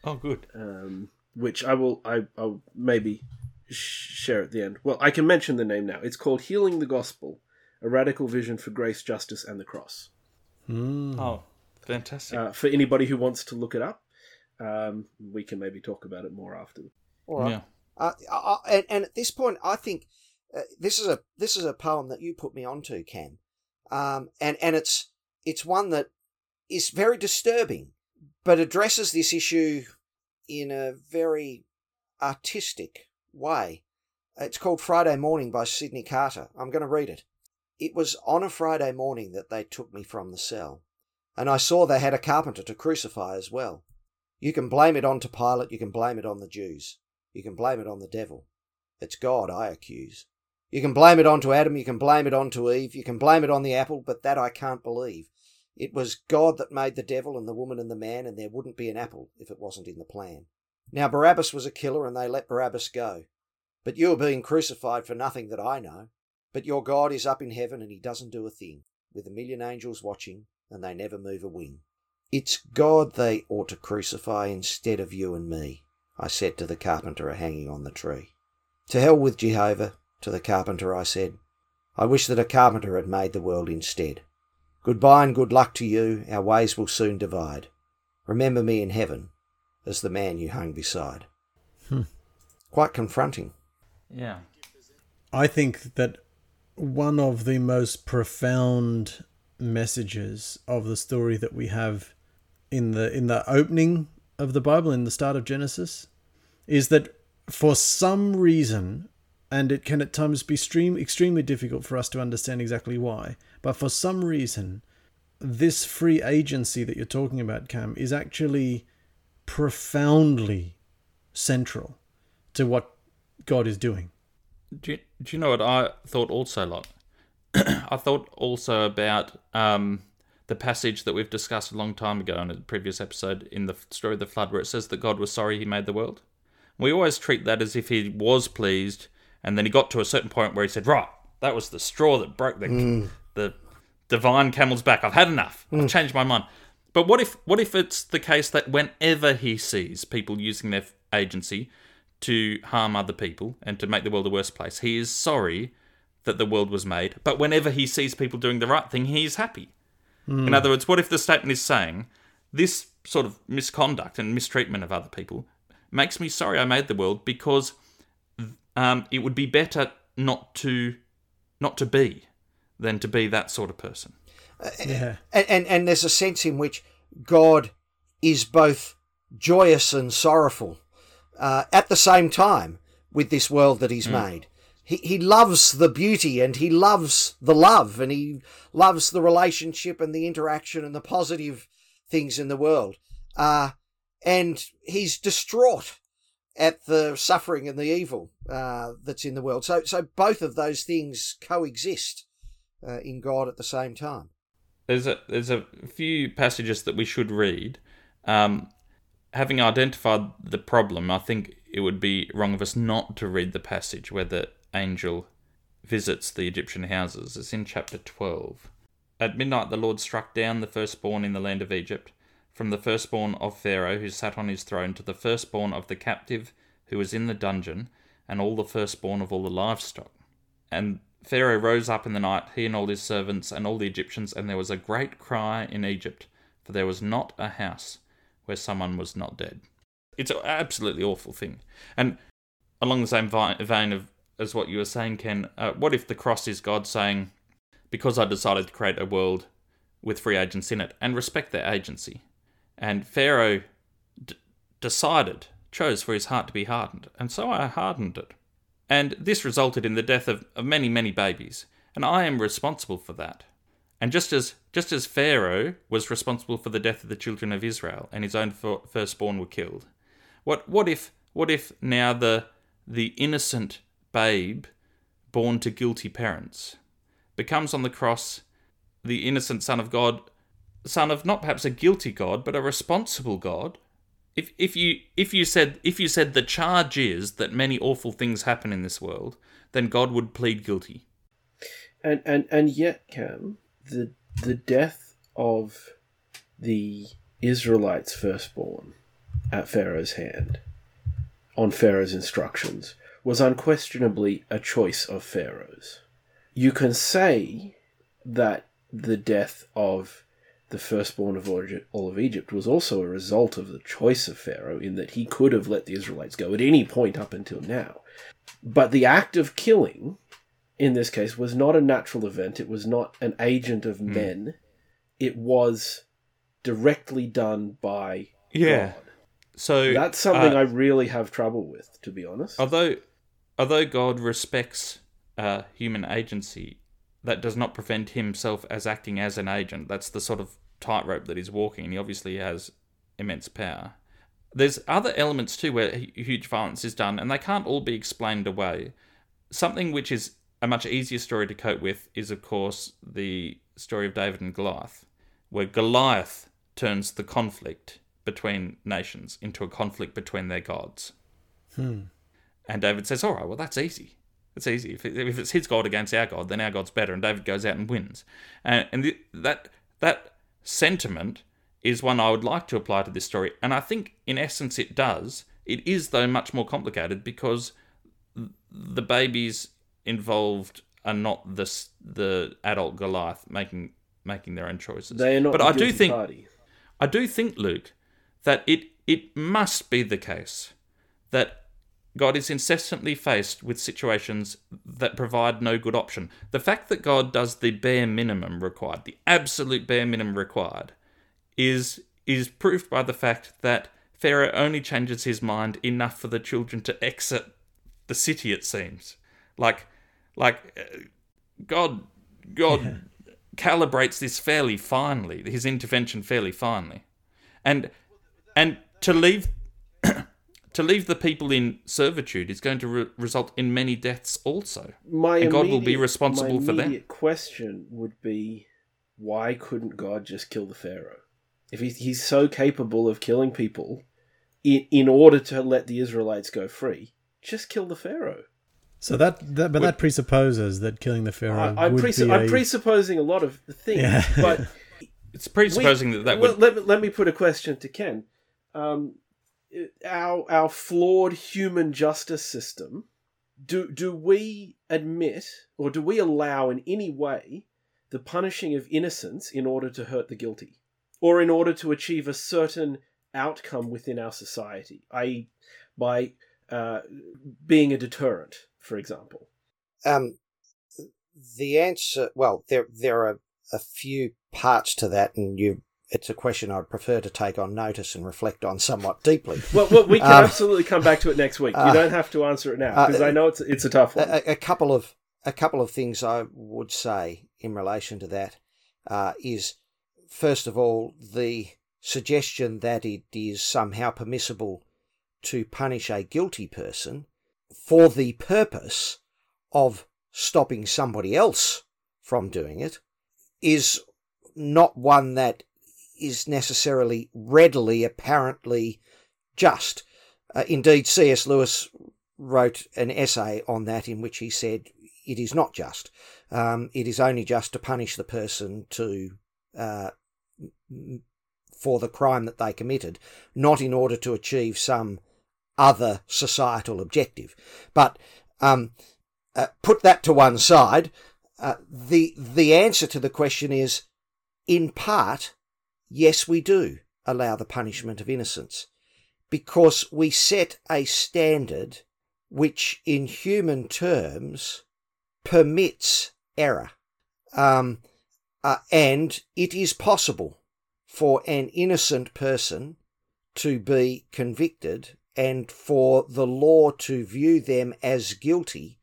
[SPEAKER 1] Oh, good.
[SPEAKER 3] um, which I will I, I'll maybe share at the end. Well, I can mention the name now. It's called "Healing the Gospel: A Radical Vision for Grace, Justice, and the Cross."
[SPEAKER 1] Oh, fantastic.
[SPEAKER 3] Uh, for anybody who wants to look it up, um, we can maybe talk about it more after.
[SPEAKER 2] All right.
[SPEAKER 1] Yeah.
[SPEAKER 2] Uh, I, I- and, and at this point, I think uh, this is a this is a poem that you put me onto, Cam, um, and and it's it's one that is very disturbing, but addresses this issue in a very artistic way. It's called Friday Morning by Sydney Carter. I'm going to read it. It was on a Friday morning that they took me from the cell, and I saw they had a carpenter to crucify as well. You can blame it on to Pilate, you can blame it on the Jews. You can blame it on the devil. It's God I accuse. You can blame it on to Adam, you can blame it on to Eve, you can blame it on the apple, but that I can't believe. It was God that made the devil and the woman and the man, and there wouldn't be an apple if it wasn't in the plan. Now Barabbas was a killer, and they let Barabbas go. But you are being crucified for nothing that I know. But your God is up in heaven, and he doesn't do a thing, with a million angels watching, and they never move a wing. It's God they ought to crucify instead of you and me, I said to the carpenter hanging on the tree. To hell with Jehovah, to the carpenter I said. I wish that a carpenter had made the world instead. Goodbye and good luck to you, our ways will soon divide. Remember me in heaven as the man you hung beside. Hmm. Quite confronting.
[SPEAKER 1] Yeah.
[SPEAKER 4] I think that one of the most profound messages of the story that we have in the in the opening of the Bible in the start of Genesis is that for some reason and it can at times be extremely difficult for us to understand exactly why but for some reason this free agency that you're talking about Cam is actually profoundly central to what God is doing
[SPEAKER 1] Do you, do you know what I thought also, lot? *clears throat* I thought also about um, the passage that we've discussed a long time ago in a previous episode in the story of the flood, where it says that God was sorry he made the world. We always treat that as if he was pleased, and then he got to a certain point where he said, "Right, that was the straw that broke the the divine camel's back. I've had enough. I've changed my mind." But what if what if it's the case that whenever he sees people using their agency to harm other people and to make the world a worse place, he is sorry that the world was made. But whenever he sees people doing the right thing, he is happy. In other words, what if the statement is saying this sort of misconduct and mistreatment of other people makes me sorry I made the world because um, it would be better not to not to be than to be that sort of person.
[SPEAKER 4] yeah
[SPEAKER 2] and, and and there's a sense in which God is both joyous and sorrowful uh, at the same time with this world that He's made. He he loves the beauty and he loves the love and he loves the relationship and the interaction and the positive things in the world. Uh, and he's distraught at the suffering and the evil uh, that's in the world. So so both of those things coexist uh, in God at the same time.
[SPEAKER 1] there's a there's a few passages that we should read. Um, having identified the problem, I think it would be wrong of us not to read the passage where the angel visits the Egyptian houses. It's in chapter 12. At midnight, the Lord struck down the firstborn in the land of Egypt, from the firstborn of Pharaoh who sat on his throne to the firstborn of the captive who was in the dungeon, and all the firstborn of all the livestock. And Pharaoh rose up in the night, he and all his servants, and all the Egyptians, and there was a great cry in Egypt, for there was not a house where someone was not dead. It's an absolutely awful thing. And along the same vein of as what you were saying, Ken, uh, what if the cross is God saying, because I decided to create a world with free agents in it and respect their agency? And Pharaoh d- decided, chose for his heart to be hardened, and so I hardened it. And this resulted in the death of, of many, many babies, and I am responsible for that. And just as just as Pharaoh was responsible for the death of the children of Israel, and his own firstborn were killed, what what if what if now the the innocent babe born to guilty parents becomes on the cross the innocent son of God, son of not perhaps a guilty God, but a responsible God? If if you if you said if you said the charge is that many awful things happen in this world, then God would plead guilty.
[SPEAKER 3] And and and yet, Cam, the the death of the Israelites' firstborn at Pharaoh's hand, on Pharaoh's instructions, was unquestionably a choice of Pharaoh's. You can say that the death of the firstborn of all of Egypt was also a result of the choice of Pharaoh, in that he could have let the Israelites go at any point up until now. But the act of killing, in this case, was not a natural event, it was not an agent of mm. men, it was directly done by yeah. God.
[SPEAKER 1] So
[SPEAKER 3] that's something uh, I really have trouble with, to be honest.
[SPEAKER 1] Although, although God respects uh, human agency, that does not prevent himself as acting as an agent. That's the sort of tightrope that he's walking, and he obviously has immense power. There's other elements too where huge violence is done, and they can't all be explained away. Something which is a much easier story to cope with is, of course, the story of David and Goliath, where Goliath turns the conflict between nations into a conflict between their gods.
[SPEAKER 4] Hmm.
[SPEAKER 1] And David says, All right, well, that's easy. It's easy. If, it, if it's his god against our god, then our god's better, and David goes out and wins. And, and the, that that sentiment is one I would like to apply to this story, and I think in essence it does. It is though much more complicated because the babies involved are not the the adult Goliath making making their own choices.
[SPEAKER 3] They are not. But I do
[SPEAKER 1] think
[SPEAKER 3] party.
[SPEAKER 1] I do think Luke that it it must be the case that God is incessantly faced with situations that provide no good option. The fact that God does the bare minimum required, the absolute bare minimum required, is is proved by the fact that Pharaoh only changes his mind enough for the children to exit the city. It seems like like uh, God God yeah. calibrates this fairly finely, his intervention fairly finely, and and to leave *clears throat* to leave the people in servitude is going to re- result in many deaths also.
[SPEAKER 3] My
[SPEAKER 1] and God will be responsible for
[SPEAKER 3] them. question would be why couldn't God just kill the Pharaoh? If he's, he's so capable of killing people in, in order to let the Israelites go free, just kill the Pharaoh.
[SPEAKER 4] So that, that but that presupposes that killing the Pharaoh. I, am presu-
[SPEAKER 3] a... presupposing a lot of things, yeah. *laughs* but
[SPEAKER 1] it's presupposing we, that that would.
[SPEAKER 3] Let, let, let me put a question to Ken. Um, our our flawed human justice system do do we admit or do we allow in any way the punishing of innocence in order to hurt the guilty or in order to achieve a certain outcome within our society i.e. by uh, being a deterrent for example
[SPEAKER 2] um the answer well there there are a few parts to that and you it's a question I'd prefer to take on notice and reflect on somewhat deeply. *laughs*
[SPEAKER 3] well, well, we can um, absolutely come back to it next week. You uh, don't have to answer it now because uh, I know it's it's a tough one.
[SPEAKER 2] A, a, couple of a couple of things I would say in relation to that uh, is first of all the suggestion that it is somehow permissible to punish a guilty person for the purpose of stopping somebody else from doing it is not one that is necessarily readily apparently just. Uh, indeed, C.S. Lewis wrote an essay on that in which he said it is not just. Um, it is only just to punish the person to uh, for the crime that they committed, not in order to achieve some other societal objective. But um, uh, put that to one side. Uh, the the answer to the question is, in part, yes, we do allow the punishment of innocence, because we set a standard which, in human terms, permits error, um, uh, and it is possible for an innocent person to be convicted and for the law to view them as guilty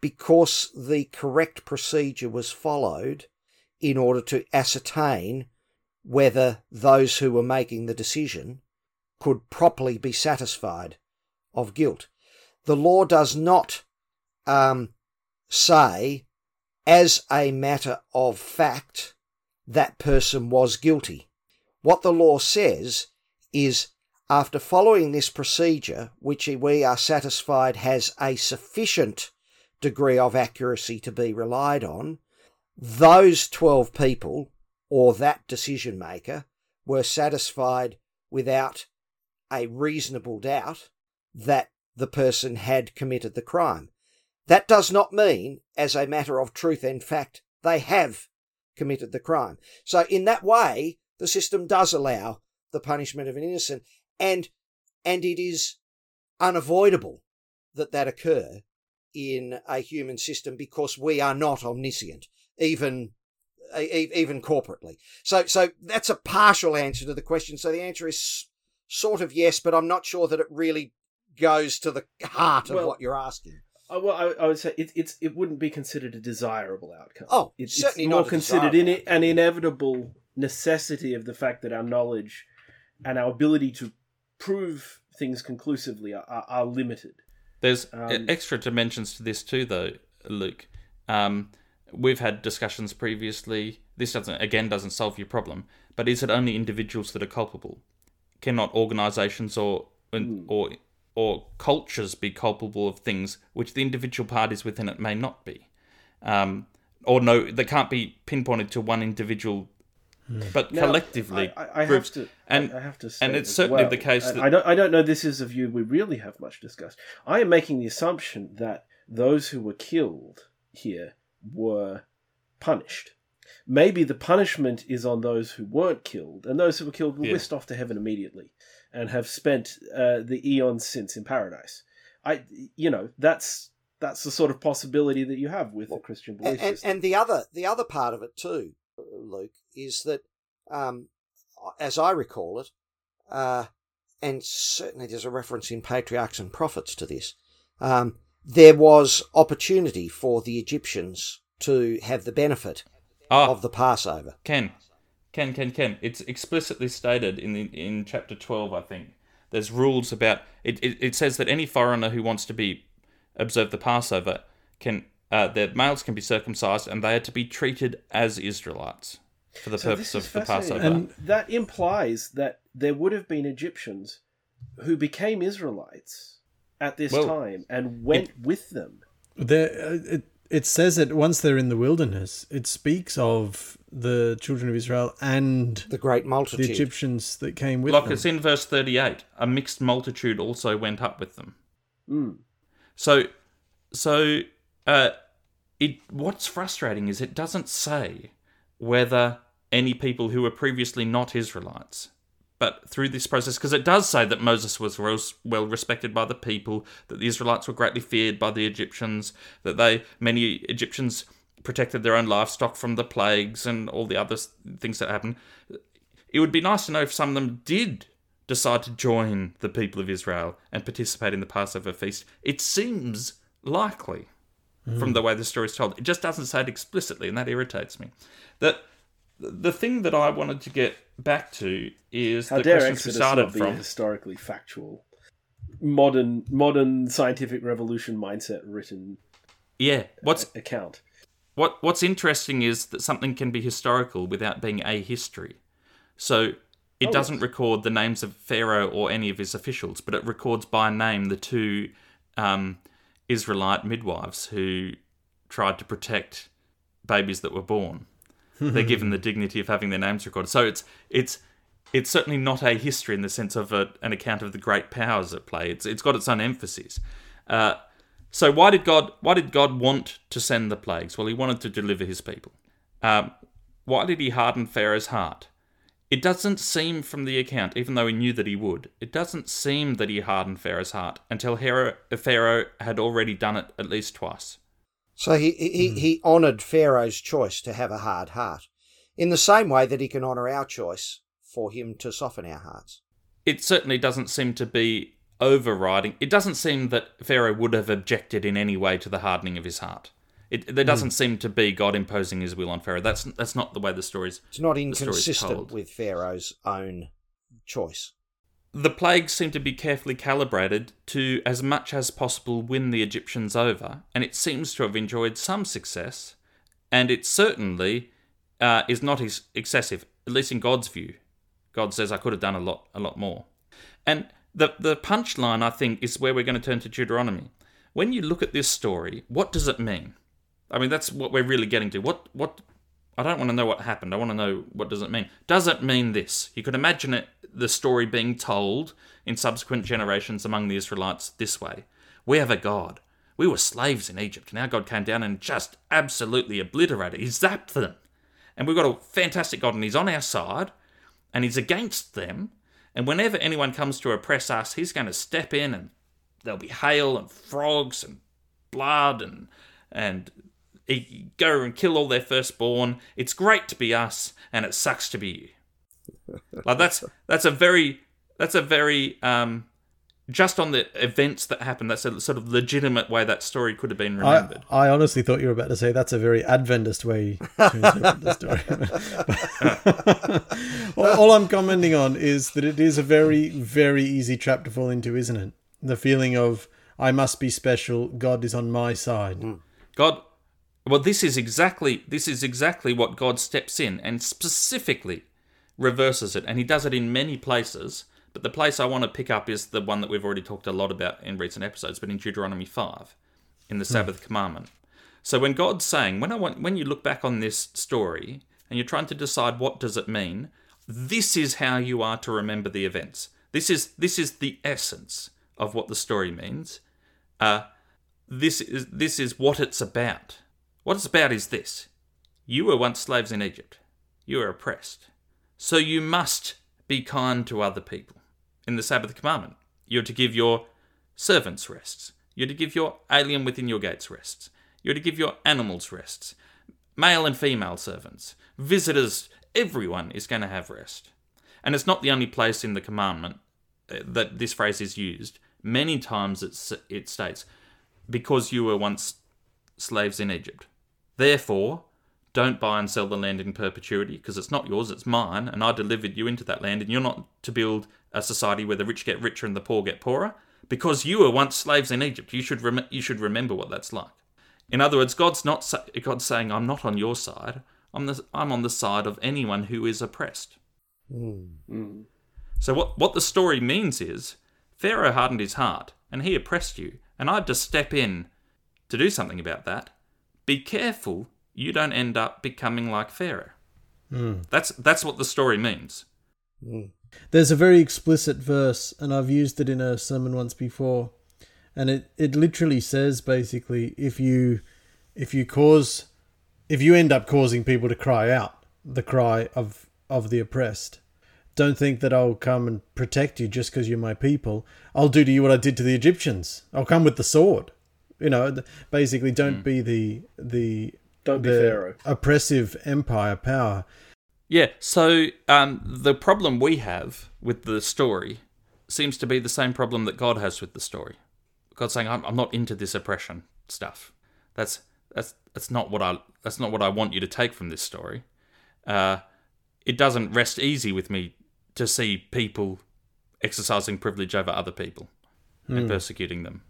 [SPEAKER 2] because the correct procedure was followed in order to ascertain whether those who were making the decision could properly be satisfied of guilt. The law does not um, say, as a matter of fact, that person was guilty. What the law says is after following this procedure, which we are satisfied has a sufficient degree of accuracy to be relied on, those 12 people or that decision maker were satisfied without a reasonable doubt that the person had committed the crime. That does not mean, as a matter of truth and fact, they have committed the crime. So, in that way, the system does allow the punishment of an innocent, and and it is unavoidable that that occur in a human system because we are not omniscient, even even corporately. So so that's a partial answer to the question. So the answer is sort of yes, but I'm not sure that it really goes to the heart of
[SPEAKER 3] Well,
[SPEAKER 2] what you're asking.
[SPEAKER 3] Uh, well, I, I would say it, it's it wouldn't be considered a desirable outcome.
[SPEAKER 2] Oh,
[SPEAKER 3] it's,
[SPEAKER 2] certainly
[SPEAKER 3] it's more
[SPEAKER 2] not
[SPEAKER 3] considered in it an inevitable necessity of the fact that our knowledge and our ability to prove things conclusively are, are, are limited.
[SPEAKER 1] There's
[SPEAKER 3] Um,
[SPEAKER 1] extra dimensions to this too, though, Luke. Um, we've had discussions previously. This doesn't, again, doesn't solve your problem. But is it only individuals that are culpable? Cannot organisations or or or cultures be culpable of things which the individual parties within it may not be? Um, or no, they can't be pinpointed to one individual, but
[SPEAKER 3] Now,
[SPEAKER 1] collectively
[SPEAKER 3] I, I, I have
[SPEAKER 1] groups.
[SPEAKER 3] to,
[SPEAKER 1] and
[SPEAKER 3] I have to say,
[SPEAKER 1] and it's certainly
[SPEAKER 3] well,
[SPEAKER 1] the case that-
[SPEAKER 3] I don't. I don't know. This is a view we really have much discussed. I am making the assumption that those who were killed here were punished. Maybe the punishment is on those who weren't killed, and those who were killed were
[SPEAKER 1] Yeah.
[SPEAKER 3] whisked off to heaven immediately, and have spent uh, the eons since in paradise. I, you know, that's that's the sort of possibility that you have with the Christian belief
[SPEAKER 2] and, and, and the other the other part of it too, Luke, is that um, as I recall it, uh, and certainly there's a reference in Patriarchs and Prophets to this. Um, there was opportunity for the Egyptians to have the benefit
[SPEAKER 1] Ah,
[SPEAKER 2] of the Passover.
[SPEAKER 1] Ken, Ken, Ken, Ken. It's explicitly stated in the, in chapter twelve, I think. There's rules about it, it. It says that any foreigner who wants to be observe the Passover can uh, their males can be circumcised and they are to be treated as Israelites for the
[SPEAKER 3] So
[SPEAKER 1] purpose of the. Passover.
[SPEAKER 4] And-
[SPEAKER 3] that implies that there would have been Egyptians who became Israelites at this
[SPEAKER 1] Well,
[SPEAKER 3] time and went with them.
[SPEAKER 4] There, uh, it, it says that once they're in the wilderness, it speaks of the children of Israel and
[SPEAKER 2] The great multitude, the.
[SPEAKER 4] Egyptians that came with
[SPEAKER 1] like
[SPEAKER 4] them.
[SPEAKER 1] it's in verse thirty-eight. A mixed multitude also went up with them.
[SPEAKER 3] Mm.
[SPEAKER 1] So, so uh, it what's frustrating is it doesn't say whether any people who were previously not Israelites, but through this process, because it does say that Moses was well- well respected by the people, that the Israelites were greatly feared by the Egyptians, that they many Egyptians protected their own livestock from the plagues and all the other things that happened. It would be nice to know if some of them did decide to join the people of Israel and participate in the Passover feast. It seems likely from the way the story is told. It just doesn't say it explicitly, and that irritates me. That the thing that I wanted to get back to is
[SPEAKER 3] How
[SPEAKER 1] the
[SPEAKER 3] dare
[SPEAKER 1] questions
[SPEAKER 3] Exodus
[SPEAKER 1] started
[SPEAKER 3] not be a
[SPEAKER 1] from.
[SPEAKER 3] historically factual, modern modern scientific revolution mindset written
[SPEAKER 1] Yeah, what's
[SPEAKER 3] account?
[SPEAKER 1] what what's interesting is that something can be historical without being a history. So it
[SPEAKER 3] Oh,
[SPEAKER 1] doesn't
[SPEAKER 3] yes.
[SPEAKER 1] record the names of Pharaoh or any of his officials, but it records by name the two um, Israelite midwives who tried to protect babies that were born. They're *laughs* given the dignity of having their names recorded. So it's it's it's certainly not a history in the sense of a, an account of the great powers at play. It's it's got its own emphasis. Uh, so why did God why did God want to send the plagues? Well, He wanted to deliver His people. Um, why did He harden Pharaoh's heart? It doesn't seem from the account, even though he knew that he would, it doesn't seem that he hardened Pharaoh's heart until Pharaoh had already done it at least twice.
[SPEAKER 2] So he he, he honoured Pharaoh's choice to have a hard heart, in the same way that he can honour our choice for him to soften our hearts.
[SPEAKER 1] It certainly doesn't seem to be overriding. It doesn't seem that Pharaoh would have objected in any way to the hardening of his heart. It, there doesn't seem to be God imposing his will on Pharaoh. That's that's not the way the stories
[SPEAKER 2] It's not inconsistent with Pharaoh's own choice.
[SPEAKER 1] The plagues seem to be carefully calibrated to, as much as possible, win the Egyptians over, and it seems to have enjoyed some success, and it certainly uh, is not ex- excessive, at least in God's view. God says, "I could have done a lot, a lot more." And the the punchline, I think, is where we're going to turn to Deuteronomy. When you look at this story, what does it mean? I mean, that's what we're really getting to. What what I don't want to know what happened. I want to know what does it mean. Does it mean this? You could imagine it, the story being told in subsequent generations among the Israelites this way: We have a God. We were slaves in Egypt, and our God came down and just absolutely obliterated. He zapped them, and we've got a fantastic God, and He's on our side, and He's against them. And whenever anyone comes to oppress us, He's going to step in, and there'll be hail and frogs and blood and and go and kill all their firstborn. It's great to be us, and it sucks to be you. *laughs* Like that's that's a very that's a very um, just on the events that happened. That's a sort of legitimate way that story could have been
[SPEAKER 4] I,
[SPEAKER 1] remembered.
[SPEAKER 4] I honestly thought you were about to say that's a very Adventist way to *laughs* interpret the story. *laughs* all, all I'm commenting on is that it is a very, very easy trap to fall into, isn't it? The feeling of I must be special. God is on my side.
[SPEAKER 1] God, well, this is exactly this is exactly what God steps in and specifically reverses it, and He does it in many places. But the place I want to pick up is the one that we've already talked a lot about in recent episodes, but in Deuteronomy five, in the Sabbath commandment. So when God's saying, when I want, when you look back on this story and you're trying to decide what does it mean, this is how you are to remember the events. This is this is the essence of what the story means. Uh, this is this is what it's about. What it's about is this: you were once slaves in Egypt. You were oppressed, so you must be kind to other people. In the Sabbath commandment, you're to give your servants rests. You're to give your alien within your gates rests. You're to give your animals rests. Male and female servants, visitors, everyone is going to have rest. And it's not the only place in the commandment uh, that this phrase is used. Many times it states, because you were once slaves in Egypt. Therefore, don't buy and sell the land in perpetuity, because it's not yours, it's mine, and I delivered you into that land, and you're not to build a society where the rich get richer and the poor get poorer, because you were once slaves in Egypt. You should rem- you should remember what that's like. In other words, God's not sa- God's saying, "I'm not on your side. I'm the, I'm on the side of anyone who is oppressed."
[SPEAKER 3] Mm.
[SPEAKER 1] So what what the story means is Pharaoh hardened his heart and he oppressed you, and I had to step in to do something about that. Be careful you don't end up becoming like Pharaoh. Hmm. That's that's what the story means. Hmm.
[SPEAKER 4] There's a very explicit verse, and I've used it in a sermon once before, and it, it literally says basically if you if you cause if you end up causing people to cry out the cry of of the oppressed, don't think that I'll come and protect you just because you're my people. I'll do to you what I did to the Egyptians. I'll come with the sword. You know, basically, don't be the the
[SPEAKER 3] Don't be Pharaoh.
[SPEAKER 4] oppressive empire power.
[SPEAKER 1] Yeah, so um, the problem we have with the story seems to be the same problem that God has with the story. God's saying, "I'm, I'm not into this oppression stuff. That's that's that's not what I that's not what I want you to take from this story. Uh, it doesn't rest easy with me to see people exercising privilege over other people and persecuting them.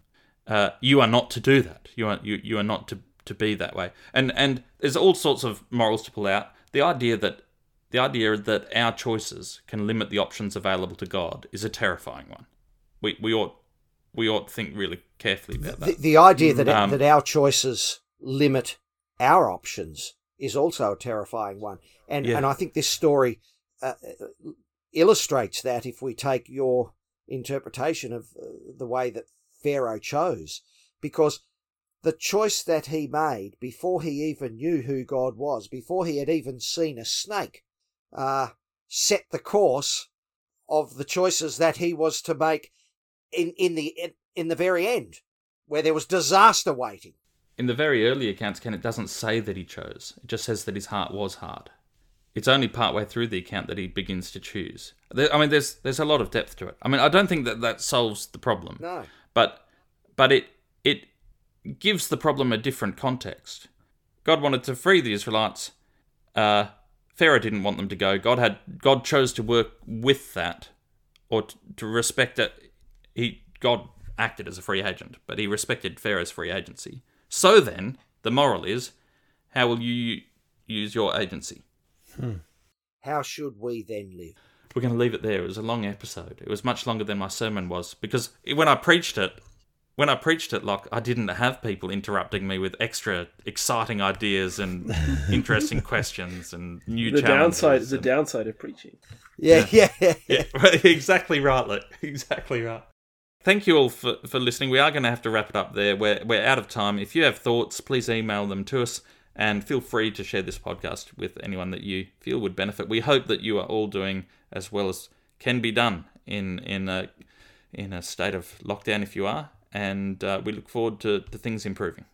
[SPEAKER 1] Uh, you are not to do that. You are you, you are not to, to be that way. And and there's all sorts of morals to pull out. The idea that the idea that our choices can limit the options available to God is a terrifying one. We we ought we ought to think really carefully about
[SPEAKER 2] The,
[SPEAKER 1] that.
[SPEAKER 2] the idea that
[SPEAKER 1] Um,
[SPEAKER 2] that our choices limit our options is also a terrifying one, and
[SPEAKER 1] Yeah.
[SPEAKER 2] and I think this story uh, illustrates that if we take your interpretation of uh, the way that Pharaoh chose, because the choice that he made before he even knew who God was, before he had even seen a snake, uh, set the course of the choices that he was to make in in the in, in the very end, where there was disaster waiting.
[SPEAKER 1] In the very early accounts, Ken, it doesn't say that he chose. It just says that his heart was hard. It's only partway through the account that he begins to choose. There, I mean, there's there's a lot of depth to it. I mean, I don't think that that solves the problem.
[SPEAKER 2] No,
[SPEAKER 1] but but it it gives the problem a different context. God wanted to free the Israelites. Uh, Pharaoh didn't want them to go. God had God chose to work with that, or to, to respect it. He God acted as a free agent, but he respected Pharaoh's free agency. So then, the moral is, how will you use your agency?
[SPEAKER 2] how should we then live?
[SPEAKER 1] We're going to leave it there. It was a long episode. It was much longer than my sermon was because when I preached it, when I preached it, like I didn't have people interrupting me with extra exciting ideas and *laughs* interesting questions and new
[SPEAKER 3] The downside,
[SPEAKER 1] challenges
[SPEAKER 3] the downside of preaching.
[SPEAKER 2] Yeah, yeah, yeah.
[SPEAKER 1] yeah, *laughs* *laughs* exactly right, Luke. Exactly right. Thank you all for, for listening. We are going to have to wrap it up there. We're, we're out of time. If you have thoughts, please email them to us and feel free to share this podcast with anyone that you feel would benefit. We hope that you are all doing as well as can be done in, in, a, in a state of lockdown if you are. And uh, we look forward to, to things improving.